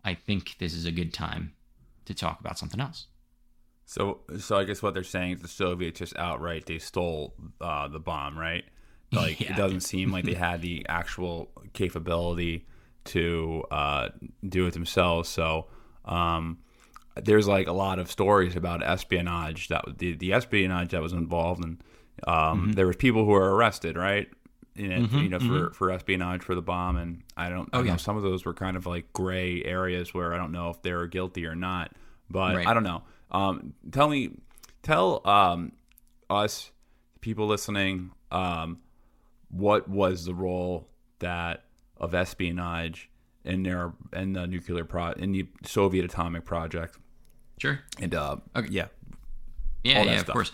I think this is a good time to talk about something else. So, so I guess what they're saying is the Soviets just outright they stole uh, the bomb, right? *laughs* Like Yeah. it doesn't seem like they had the actual capability to uh, do it themselves. So, um, there's like a lot of stories about espionage that the the espionage that was involved, and um, there was people who were arrested, right? In it, you know, for, for espionage for the bomb, and I don't. I Oh, know yeah. some of those were kind of like gray areas where I don't know if they were guilty or not. But Right. I don't know. Um, tell me, tell um, us people listening, um, what was the role that of espionage in their in the nuclear pro in the Soviet atomic project? Sure. And uh, Okay. yeah, Yeah, yeah, of course.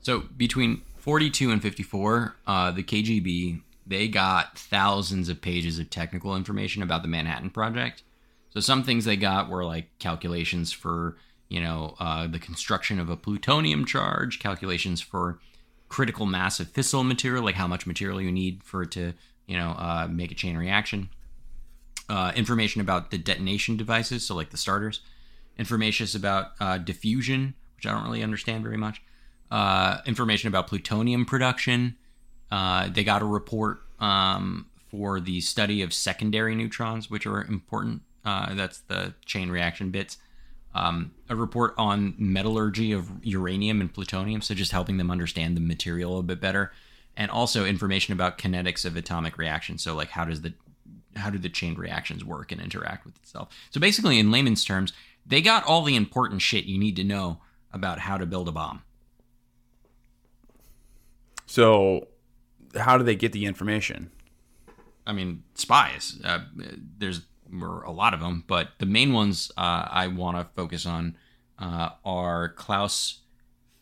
So between 42 and 54, uh, the KGB they got thousands of pages of technical information about the Manhattan Project. So some things they got were like calculations for you know uh, the construction of a plutonium charge, calculations for critical mass of fissile material, like how much material you need for it to you know uh, make a chain reaction. Uh, information about the detonation devices, so like the starters. Information about uh, diffusion, which I don't really understand very much. Uh, information about plutonium production. Uh, they got a report um, for the study of secondary neutrons, which are important. That's the chain reaction bits. Um, a report on metallurgy of uranium and plutonium, so just helping them understand the material a bit better, and also information about kinetics of atomic reactions. So, like, how does the how do the chain reactions work and interact with itself? So, basically, in layman's terms, they got all the important shit you need to know about how to build a bomb. So, how do they get the information? I mean, spies. Uh, there's were a lot of them, but the main ones uh, I want to focus on uh, are Klaus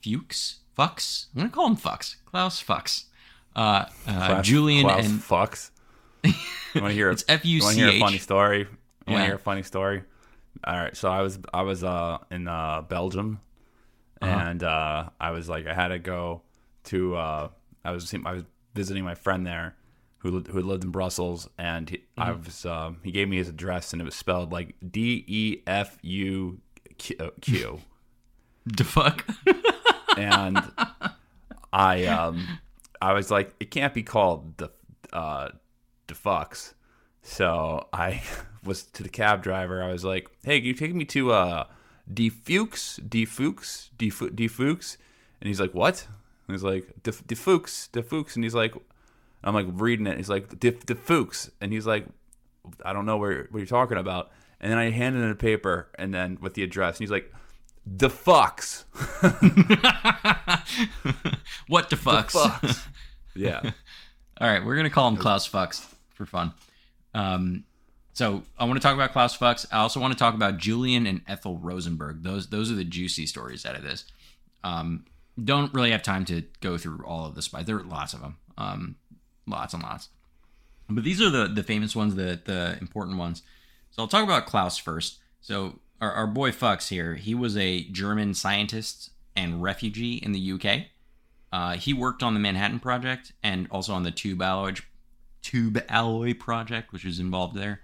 Fuchs. Fuchs. I'm gonna call him Fuchs. Klaus Fuchs. Uh, uh, Klaus- Julian Klaus and fucks. You want to hear? *laughs* It's You hear a funny story? You want to hear a funny story? All right. So I was I was uh, in uh, Belgium, Uh-huh. and uh, I was like I had to go to uh, I was I was visiting my friend there who who lived in Brussels, and he, I Mm-hmm. was um, he gave me his address, and it was spelled like D E F U Q. *laughs* the fuck. and I um I was like, it can't be called the uh the fucks. So I *laughs* was to the cab driver. I was like, hey, can you take me to uh De Fuchs, De Fuchs, De, Fu- De Fuchs? And he's like, what? And he's like, De, De Fuchs, De Fuchs. And he's like, I'm like reading it. He's like, De, De Fuchs. And he's like, I don't know where, what you're talking about. And then I handed him a paper and then with the address. And he's like, the fucks. *laughs* what the fucks? fucks. *laughs* Yeah. All right, we're gonna call him Klaus Fuchs for fun. Um, so I want to talk about Klaus Fuchs. I also want to talk about Julian and Ethel Rosenberg. Those those are the juicy stories out of this. Um, don't really have time to go through all of the spies. There are lots of them, um, lots and lots. But these are the the famous ones, the the important ones. So I'll talk about Klaus first. So our, our boy Fuchs here, he was a German scientist and refugee in the UK. Uh, he worked on the Manhattan Project and also on the tube alloy tube alloy project, which was involved there.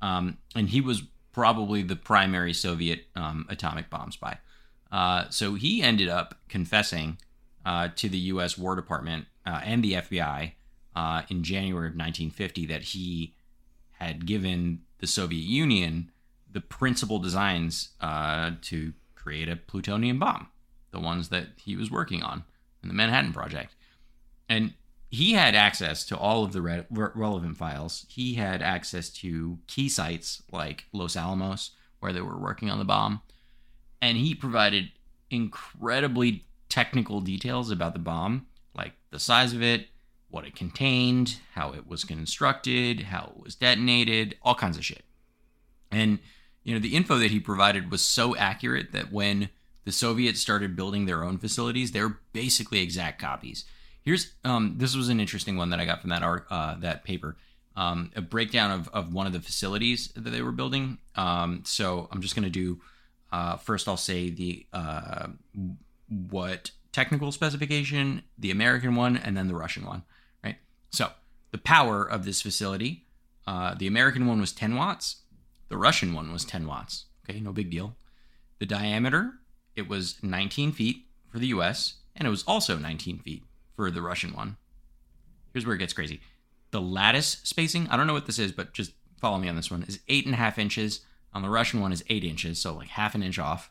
Um, and he was probably the primary Soviet um, atomic bomb spy. Uh, so he ended up confessing uh, to the U.S. War Department uh, and the FBI uh, in January of 1950 that he had given the Soviet Union the principal designs uh, to create a plutonium bomb, the ones that he was working on in the Manhattan Project. And he had access to all of the re- re- relevant files. He had access to key sites like Los Alamos, where they were working on the bomb. And he provided incredibly technical details about the bomb, like the size of it, what it contained, how it was constructed, how it was detonated, all kinds of shit. And you know, the info that he provided was so accurate that when the Soviets started building their own facilities, they were basically exact copies. Here's um, this was an interesting one that I got from that art uh, that paper. Um, a breakdown of, of one of the facilities that they were building. Um, so I'm just going to do uh, first. I'll say the uh, what technical specification, the American one, and then the Russian one. So the power of this facility, uh, the American one was 10 watts. The Russian one was 10 watts. Okay, no big deal. The diameter, it was 19 feet for the US, and it was also 19 feet for the Russian one. Here's where it gets crazy. The lattice spacing, I don't know what this is, but just follow me on this one, is eight and a half inches. On the Russian one is eight inches, so like half an inch off.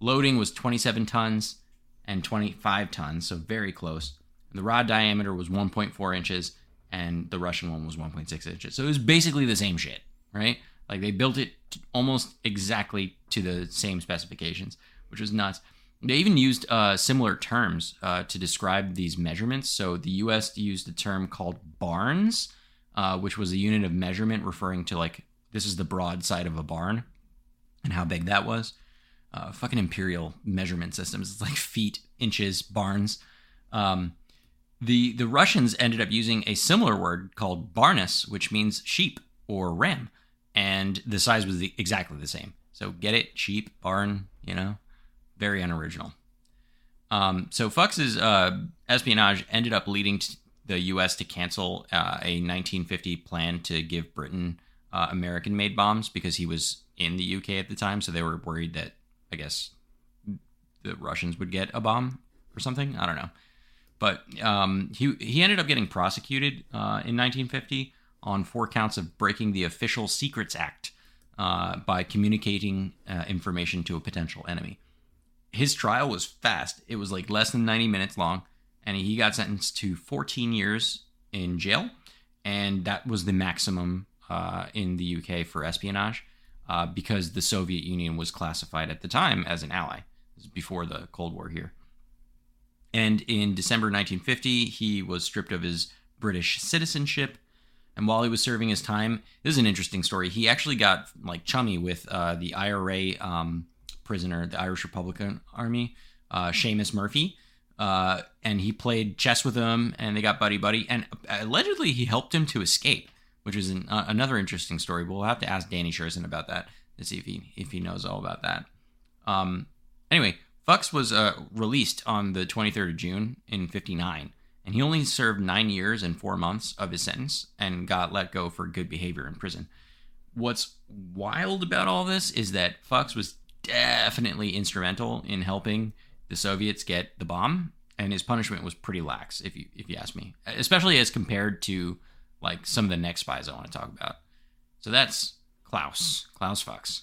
Loading was 27 tons and 25 tons, so very close. The rod diameter was 1.4 inches, and the Russian one was 1.6 inches. So it was basically the same shit, right? Like they built it almost exactly to the same specifications, which was nuts. They even used uh, similar terms uh, to describe these measurements. So the U.S. used a term called barns, uh, which was a unit of measurement referring to like this is the broad side of a barn and how big that was. Uh, fucking imperial measurement systems. It's *laughs* like feet, inches, barns. Um, the the Russians ended up using a similar word called barnus, which means sheep or ram, and the size was the, exactly the same. So get it, sheep, barn, you know, very unoriginal. Um, so Fuchs's uh, espionage ended up leading the U.S. to cancel uh, a 1950 plan to give Britain uh, American-made bombs because he was in the UK at the time, so they were worried that I guess the Russians would get a bomb or something. I don't know, but um, he he ended up getting prosecuted uh, in 1950 on four counts of breaking the Official Secrets Act uh, by communicating uh, information to a potential enemy his trial was fast. It was like less than 90 minutes long, and he got sentenced to 14 years in jail, and that was the maximum uh, in the UK for espionage uh, because the Soviet Union was classified at the time as an ally. before the Cold War here. And in December 1950, he was stripped of his British citizenship. And while he was serving his time, this is an interesting story. He actually got like chummy with uh, the IRA um, prisoner, the Irish Republican Army, uh, Seamus Murphy. Uh, and he played chess with him, and they got buddy buddy. And allegedly, he helped him to escape, which is an, uh, another interesting story. But we'll have to ask Danny Sherson about that to see if he if he knows all about that. Um, anyway, Fuchs was uh, released on the 23rd of June in '59, and he only served nine years and four months of his sentence and got let go for good behavior in prison. What's wild about all this is that Fuchs was definitely instrumental in helping the Soviets get the bomb, and his punishment was pretty lax, if you if you ask me, especially as compared to like some of the next spies I want to talk about. So that's Klaus, Klaus Fuchs.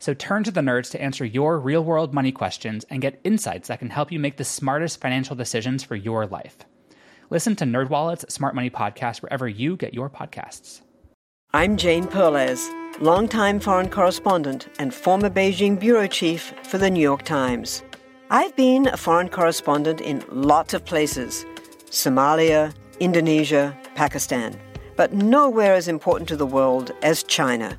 So turn to the nerds to answer your real world money questions and get insights that can help you make the smartest financial decisions for your life. Listen to NerdWallet's Smart Money Podcast wherever you get your podcasts. I'm Jane Perlez, longtime foreign correspondent and former Beijing bureau chief for the New York Times. I've been a foreign correspondent in lots of places Somalia, Indonesia, Pakistan, but nowhere as important to the world as China.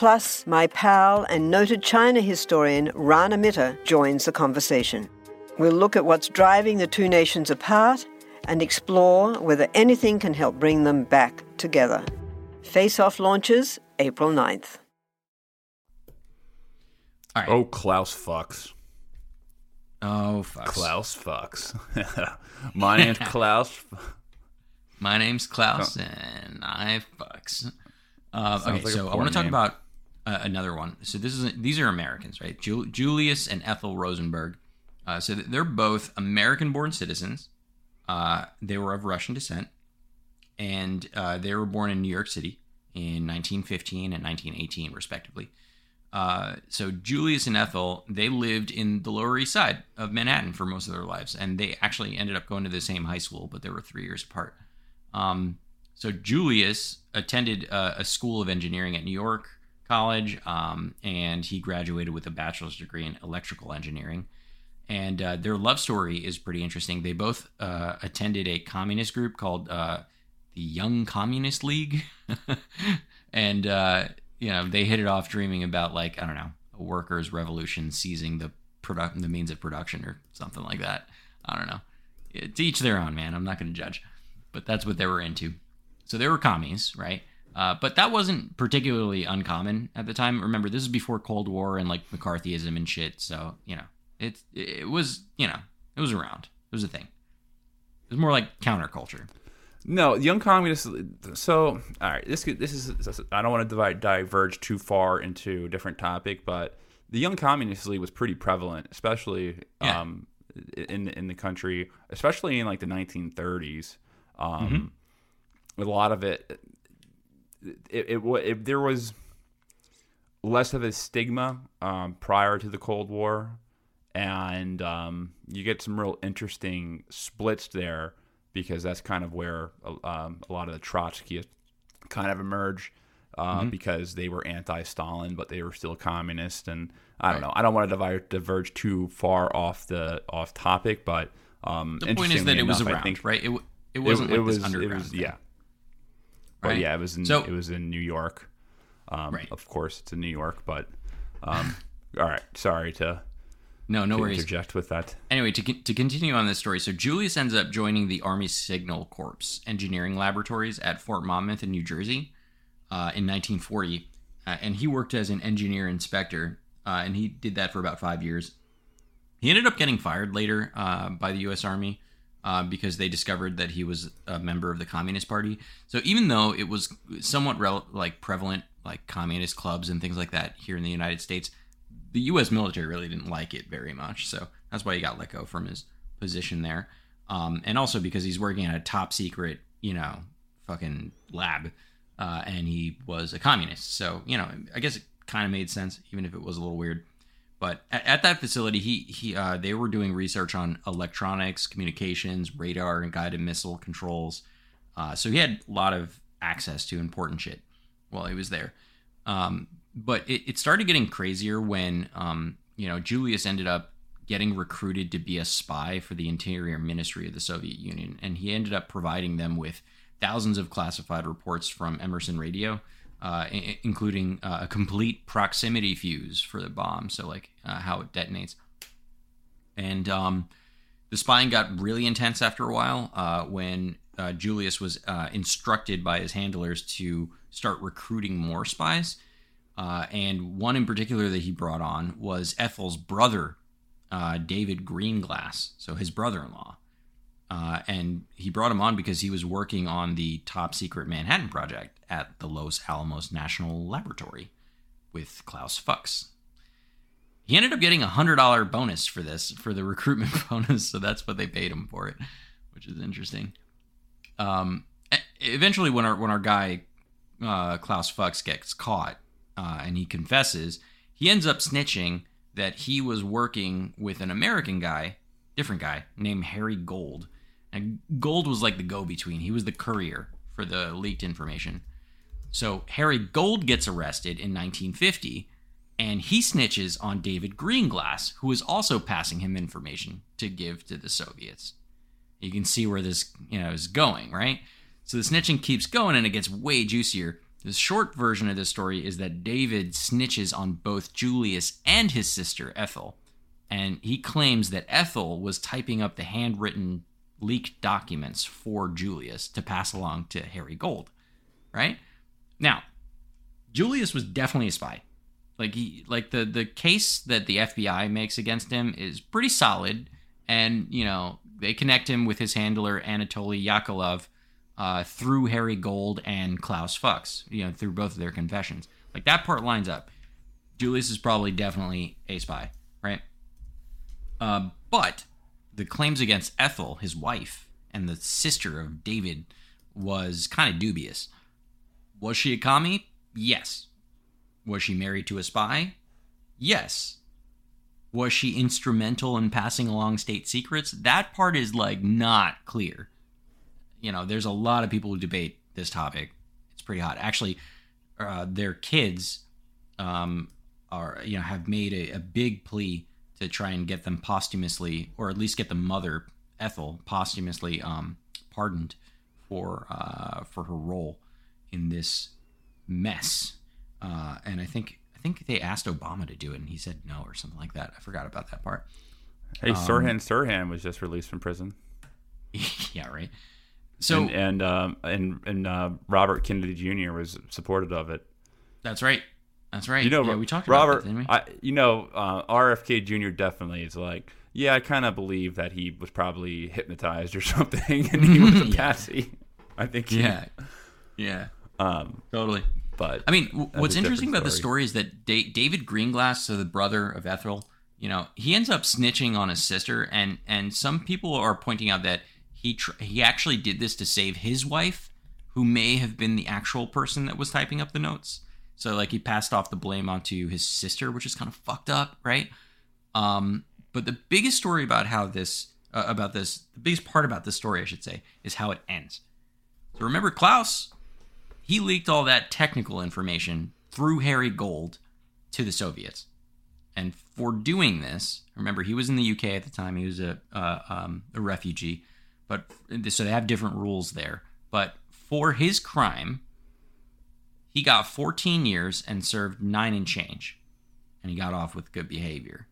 Plus, my pal and noted China historian Rana Mitter joins the conversation. We'll look at what's driving the two nations apart and explore whether anything can help bring them back together. Face Off launches April 9th. All right. Oh, Klaus fucks. Oh, fucks. Klaus fucks. *laughs* My name's Klaus. My name's Klaus, and I fucks. Uh, okay, like so I want to talk about uh, another one. So this is these are Americans, right? Ju- Julius and Ethel Rosenberg. Uh, so they're both American-born citizens. Uh, they were of Russian descent, and uh, they were born in New York City in 1915 and 1918, respectively. Uh, so Julius and Ethel, they lived in the Lower East Side of Manhattan for most of their lives, and they actually ended up going to the same high school, but they were three years apart. Um, so Julius attended uh, a school of engineering at New York College, um, and he graduated with a bachelor's degree in electrical engineering. And uh, their love story is pretty interesting. They both uh, attended a communist group called uh, the Young Communist League, *laughs* and uh, you know they hit it off dreaming about like I don't know a workers' revolution seizing the product the means of production or something like that. I don't know. It, to each their own, man. I'm not going to judge, but that's what they were into. So they were commies, right? Uh, but that wasn't particularly uncommon at the time. Remember, this is before Cold War and like McCarthyism and shit. So you know, it it was you know it was around. It was a thing. It was more like counterculture. No, young communists. So, all right, this could- this is. I don't want to divide, diverge too far into a different topic, but the young communist league was pretty prevalent, especially Yeah. um, in in the country, especially in like the 1930s. Um, With a lot of it, it, it, it there was less of a stigma um, prior to the Cold War, and um, you get some real interesting splits there because that's kind of where um, a lot of the Trotskyists kind of emerge uh, because they were anti-Stalin, but they were still communist. And I don't Right. know. I don't want to diverge, diverge too far off the off topic, but um, The point is that it was around, think- right? It, it wasn't it, like was this underground. It was, yeah, but right? yeah, it was in So- it was in New York. Um, Right. Of course, it's in New York, but um, *laughs* all right. Sorry to, No, no to worries. interject with that. Anyway, to, to continue on this story, so Julius ends up joining the Army Signal Corps engineering laboratories at Fort Monmouth in New Jersey uh, in 1940, uh, and he worked as an engineer inspector, uh, and he did that for about five years. He ended up getting fired later uh, by the U.S. Army uh, because they discovered that he was a member of the Communist Party. So even though it was somewhat rel- like prevalent, like communist clubs and things like that here in the United States, the U.S. military really didn't like it very much. So that's why he got let go from his position there. Um, and also because he's working at a top secret, you know, fucking lab, uh, and he was a communist. So you know, I guess it kind of made sense, even if it was a little weird. But at, at that facility, he he uh, they were doing research on electronics, communications, radar, and guided missile controls. Uh, so he had a lot of access to important shit while he was there. Um, but it, it started getting crazier when um, you know Julius ended up getting recruited to be a spy for the Interior Ministry of the Soviet Union, and he ended up providing them with thousands of classified reports from Emerson Radio, uh, I- including uh, a complete proximity fuse for the bomb, so like uh, how it detonates. And um, the spying got really intense after a while uh, when uh, Julius was instructed by his handlers to start recruiting more spies. And one in particular that he brought on was Ethel's brother, David Greenglass, so his brother in law. And he brought him on because he was working on the top secret Manhattan Project at the Los Alamos National Laboratory with Klaus Fuchs. He ended up getting a hundred dollar bonus for this for the *laughs* recruitment *laughs* bonus, so that's what they paid him for it, which is interesting. Um, eventually, when our when our guy uh, Klaus Fuchs gets caught uh, and he confesses, he ends up snitching that he was working with an American guy, different guy named Harry Gold. And Gold was like the go between. He was the courier for the leaked information. So Harry Gold gets arrested in 1950, and he snitches on David Greenglass, who is also passing him information to give to the Soviets. You can see where this, you know, is going, right? So the snitching keeps going and it gets way juicier. The short version of this story is that David snitches on both Julius and his sister Ethel. And he claims that Ethel was typing up the handwritten leaked documents for Julius to pass along to Harry Gold, right? Now, Julius was definitely a spy. Like he like the the case that the FBI makes against him is pretty solid and, you know, they connect him with his handler Anatoly Yakovlev uh, through Harry Gold and Klaus Fuchs, you know, through both of their confessions. Like that part lines up. Julius is probably definitely a spy, right? Uh, but the claims against Ethel, his wife, and the sister of David was kind of dubious. Was she a commie? Yes. Was she married to a spy? Yes. Was she instrumental in passing along state secrets? That part is like not clear. You know, there's a lot of people who debate this topic. It's pretty hot. Actually, uh, their kids um, are you know have made a, a big plea to try and get them posthumously, or at least get the mother Ethel posthumously um, pardoned for uh, for her role in this mess. Uh, and I think I think they asked Obama to do it, and he said no or something like that. I forgot about that part. Hey, Um, Sirhan Sirhan was just released from prison. *laughs* yeah, right. So and and um, and, and uh, Robert Kennedy Jr. was supportive of it. that's right. That's right. You know, yeah, we talked about Robert. we? I, you know, uh, RFK Jr. definitely is like, yeah, I kind of believe that he was probably hypnotized or *laughs* something, and he was a *laughs* patsy. I think. he- yeah, yeah, Um, totally. but I mean, what's interesting about the story is that da- David Greenglass, so the brother of Ethel, you know, he ends up snitching on his sister, and and some people are pointing out that he tr- he actually did this to save his wife, who may have been the actual person that was typing up the notes. So like he passed off the blame onto his sister, which is kind of fucked up, right? Um, but the biggest story about how this uh, about this, the biggest part about this story, I should say, is how it ends. So remember Klaus he leaked all that technical information through Harry Gold to the Soviets. And for doing this, remember he was in the UK at the time. He was a uh, um, a refugee, but so they have different rules there. But for his crime, he got 14 years and served nine and change, and he got off with good behavior.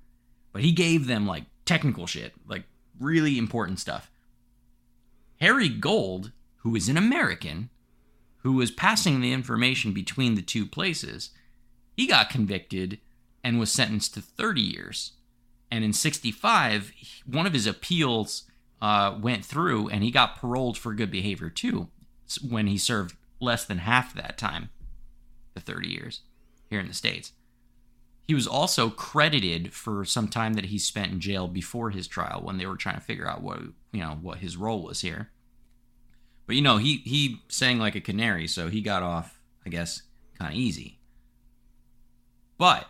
But he gave them like technical shit, like really important stuff. Harry Gold, who is an American, who was passing the information between the two places, he got convicted and was sentenced to 30 years. And in 65, one of his appeals uh, went through and he got paroled for good behavior too when he served less than half that time, the 30 years here in the States. He was also credited for some time that he spent in jail before his trial when they were trying to figure out what you know what his role was here. But you know, he he sang like a canary, so he got off, I guess, kind of easy. But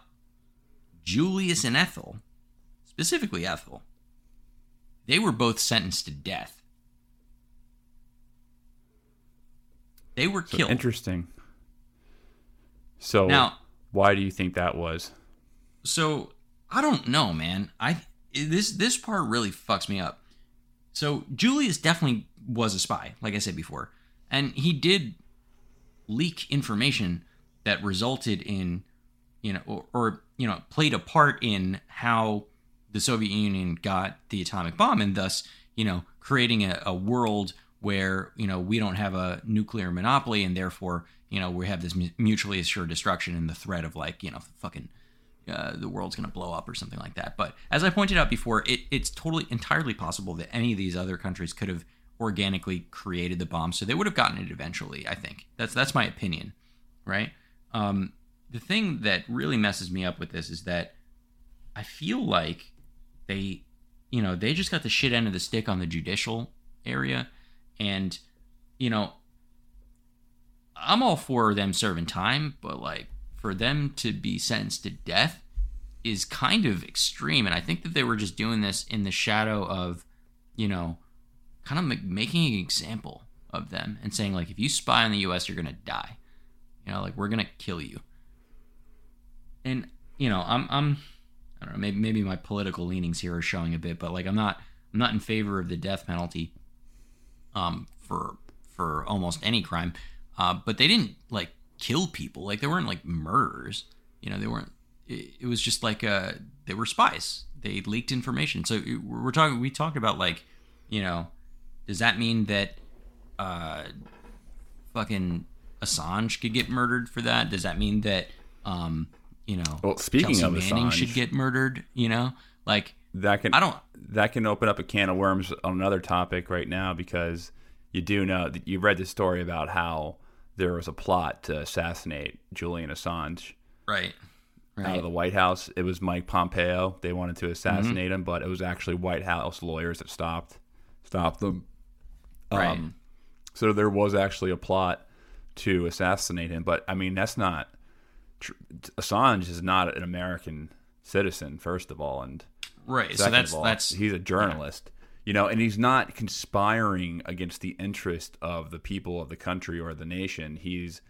Julius and Ethel, specifically Ethel, they were both sentenced to death. They were so killed. interesting. So Now- why do you think that was? So I don't know, man. I this this part really fucks me up. So Julius definitely was a spy, like I said before, and he did leak information that resulted in, you know, or, or you know, played a part in how the Soviet Union got the atomic bomb, and thus, you know, creating a, a world where you know we don't have a nuclear monopoly, and therefore, you know, we have this mutually assured destruction and the threat of like, you know, fucking uh, the world's going to blow up or something like that. But as I pointed out before, it, it's totally entirely possible that any of these other countries could have organically created the bomb, so they would have gotten it eventually. I think that's that's my opinion, right? Um, the thing that really messes me up with this is that I feel like they, you know, they just got the shit end of the stick on the judicial area, and you know, I'm all for them serving time, but like for them to be sentenced to death is kind of extreme. And I think that they were just doing this in the shadow of, you know, kind of ma- making an example of them and saying, like, if you spy on the U.S., you're going to die. You know, like, we're going to kill you. And, you know, I'm, I'm, I don't know, maybe, maybe my political leanings here are showing a bit, but like, I'm not, I'm not in favor of the death penalty. um, for for almost any crime, uh, but they didn't like kill people. Like they weren't like murderers. You know, they weren't. It, it was just like uh, they were spies. They leaked information. So we're talking. We talked about like, you know, does that mean that uh, fucking Assange could get murdered for that? Does that mean that um, you know, Well, speaking Chelsea of Manning Assange- should get murdered? You know, like that can I don't. that can open up a can of worms on another topic right now because you do know that you read the story about how there was a plot to assassinate Julian Assange Right. out of the White House. It was Mike Pompeo. They wanted to assassinate him, but it was actually White House lawyers that stopped stopped them. Right. Um, so there was actually a plot to assassinate him, but I mean that's not tr- Assange is not an American citizen, first of all, and Right. So that's all, that's he's a journalist, you know, and he's not conspiring against the interest of the people of the country or the nation. He's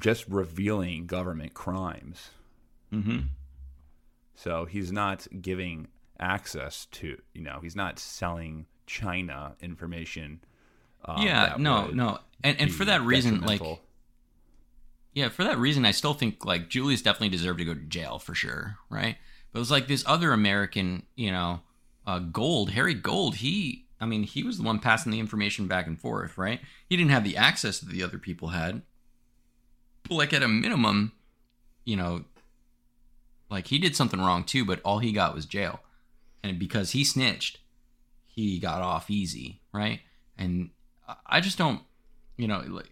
just revealing government crimes. Mm-hmm. So he's not giving access to, you know, he's not selling China information. um, yeah. No. No. And and for that reason, like. Yeah, for that reason, I still think like Julius definitely deserved to go to jail for sure, right? But it was like this other American, you know, uh, Gold, Harry Gold. He, I mean, he was the one passing the information back and forth, right? He didn't have the access that the other people had. Like at a minimum, you know, like he did something wrong too, but all he got was jail, and because he snitched, he got off easy, right? And I- just don't, you know, like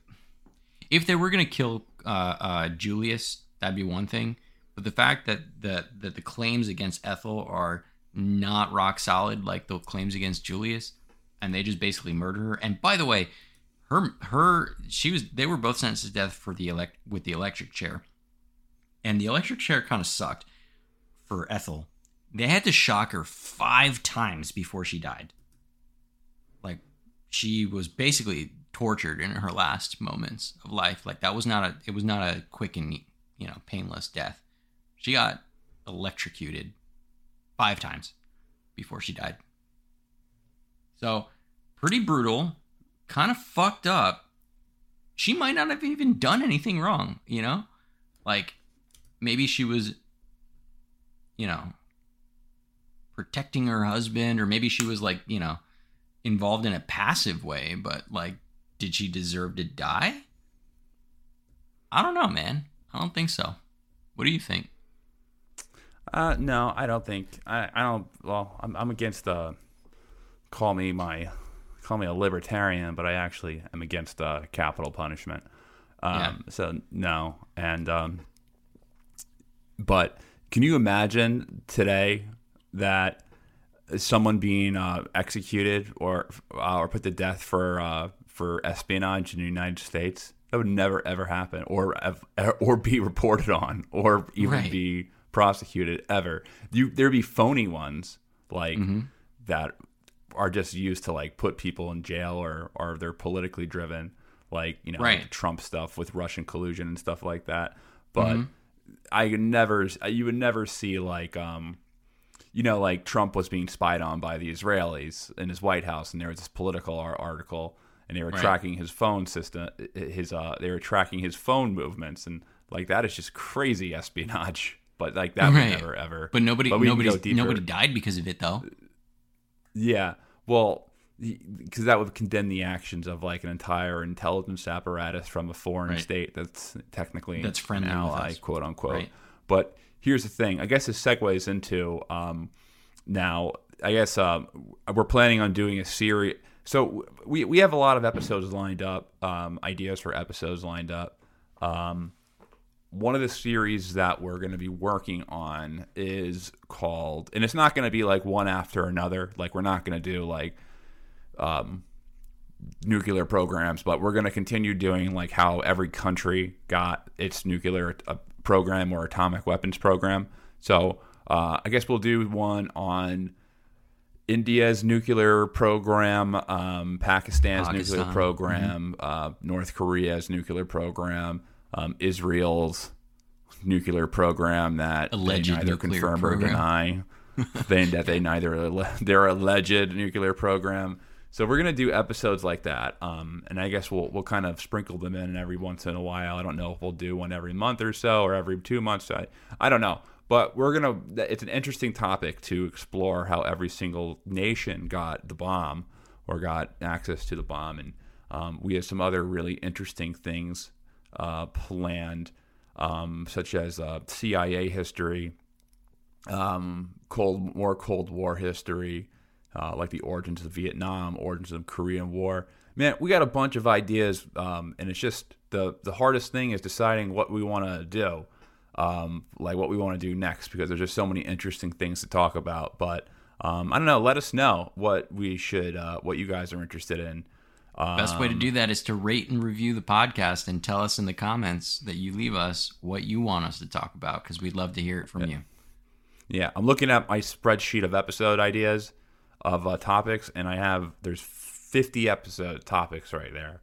if they were gonna kill uh, uh, Julius, that'd be one thing. But the fact that the that the claims against Ethel are not rock solid, like the claims against Julius, and they just basically murder her. And by the way, her her she was they were both sentenced to death for the elect with the electric chair, and the electric chair kind of sucked for Ethel. They had to shock her five times before she died. Like she was basically tortured in her last moments of life. Like that was not a it was not a quick and you know painless death. She got electrocuted five times before she died. So pretty brutal, kind of fucked up. She might not have even done anything wrong, you know? Like maybe she was you know protecting her husband or maybe she was like, you know, involved in a passive way, but like did she deserve to die? I don't know, man. I don't think so. What do you think? Uh, no, I don't think I. I don't. Well, I'm, I'm against. Uh, call me my, call me a libertarian, but I actually am against uh, capital punishment. Um, Yeah. So no, and um, but can you imagine today that someone being uh, executed or uh, or put to death for uh, for espionage in the United States? That would never ever happen, or or be reported on, or even Right. be prosecuted ever. You there'd be phony ones like Mm-hmm. that are just used to like put people in jail or or they're politically driven, like you know Right. like Trump stuff with Russian collusion and stuff like that. But Mm-hmm. I could never, you would never see like um you know, like Trump was being spied on by the Israelis in his White House, and there was this Politico article, and they were Right. tracking his phone system, his uh, they were tracking his phone movements, and like that is just crazy espionage. But like that would Right. never ever. But nobody can nobody nobody died because of it though. Yeah, well, because that would condemn the actions of like an entire intelligence apparatus from a foreign Right. state that's technically That's friendly an ally, quote unquote. Right. But here's the thing. I guess this segues into um, now. I guess um, we're planning on doing a series. So we we have a lot of episodes lined up, um, ideas for episodes lined up. Um, one of the series that we're going to be working on is called, and it's not going to be like one after another. Like we're not going to do like um, nuclear programs, but we're going to continue doing like how every country got its nuclear uh, program or atomic weapons program. So uh, I guess we'll do one on India's nuclear program, um, Pakistan's nuclear Pakistan. program, uh, North Korea's nuclear program, um, Israel's nuclear program that Alleged they neither confirm or deny. *laughs* they, that they neither their alleged nuclear program. So we're gonna do episodes like that, um, and I guess we'll we'll kind of sprinkle them in every once in a while. I don't know if we'll do one every month or so, or every two months. I I don't know, but we're gonna. It's an interesting topic to explore how every single nation got the bomb or got access to the bomb, and um, we have some other really interesting things uh, planned, um, such as uh, CIA history, um, Cold more Cold War history uh, like the origins of Vietnam, origins of the Korean War. Man, we got a bunch of ideas, um, and it's just the the hardest thing is deciding what we want to do, um, like what we want to do next, because there's just so many interesting things to talk about. But um, I don't know. Let us know what we should, uh, what you guys are interested in. Best way to Um, do that is to rate and review the podcast and tell us in the comments that you leave us what you want us to talk about because we'd love to hear it from you. Yeah, I'm looking at my spreadsheet of episode ideas of uh, topics, and I have there's 50 episode topics right there.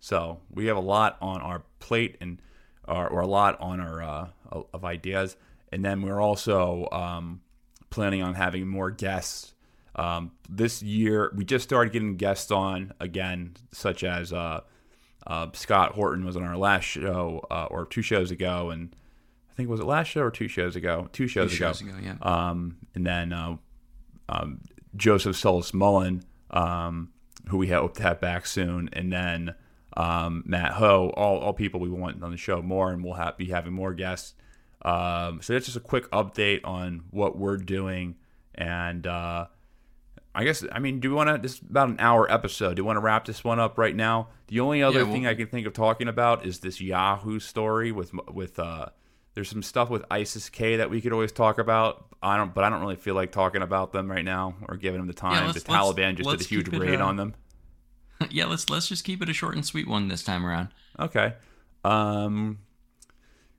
So we have a lot on our plate and or, or a lot on our uh, of ideas, and then we're also um, planning on having more guests. Um, this year, we just started getting guests on again, such as uh, uh, Scott Horton was on our last show uh, or two shows ago, and I think was it last show or two shows ago? Two shows Two ago. shows ago, yeah. Um, and then uh, um, Joseph Solis Mullen, um, who we hope to have back soon, and then um, Matt Hoh, all, all people we want on the show more, and we'll have, be having more guests. Um, so that's just a quick update on what we're doing, and uh, I guess I mean, do we want to? This is about an hour episode. Do you want to wrap this one up right now? The only other Yeah, well- thing I can think of talking about is this Yahoo story with with uh, there's some stuff with ISIS K that we could always talk about. I don't, but I don't really feel like talking about them right now or giving them the time. let's- the Taliban just did a huge it, raid uh, on them. *laughs* yeah, let's let's just keep it a short and sweet one this time around. Okay. Um,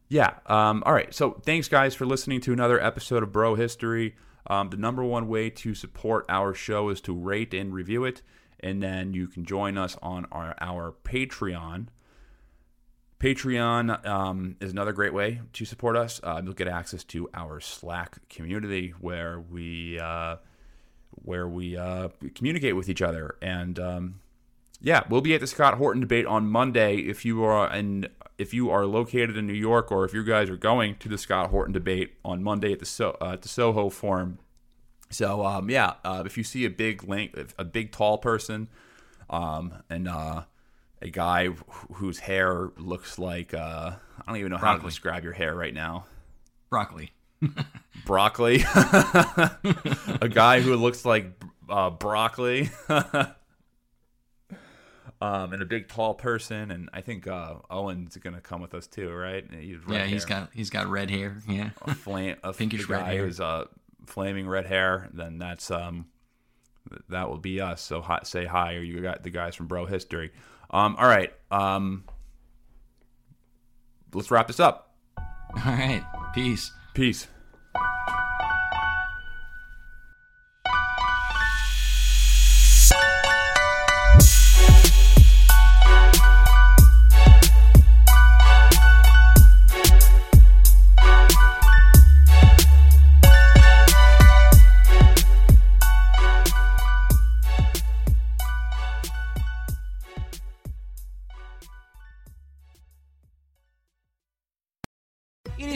yeah. Um, all right. So thanks, guys, for listening to another episode of Bro History. Um, the number one way to support our show is to rate and review it, and then you can join us on our, our Patreon. Patreon um, is another great way to support us. Uh, you'll get access to our Slack community where we uh, where we uh, communicate with each other and um, yeah, we'll be at the Scott Horton debate on Monday. If you are in, if you are located in New York, or if you guys are going to the Scott Horton debate on Monday at the so, uh, at the Soho Forum. So um, yeah, uh, if you see a big link, a big tall person, um, and uh, a guy wh- whose hair looks like uh, I don't even know how to Broccoli. describe your hair right now. Broccoli. *laughs* Broccoli, *laughs* a guy who looks like uh, broccoli. *laughs* Um, and a big tall person, and I think uh, Owen's gonna come with us too, right? He's yeah, he's got he's got red hair. Yeah. a flame, a *laughs* Pinkish red guy hair. who's uh, flaming red hair. Then that's um, that will be us. So hi, say hi, or you got the guys from Bro History. Um, all right, um, let's wrap this up. All right. Peace. Peace.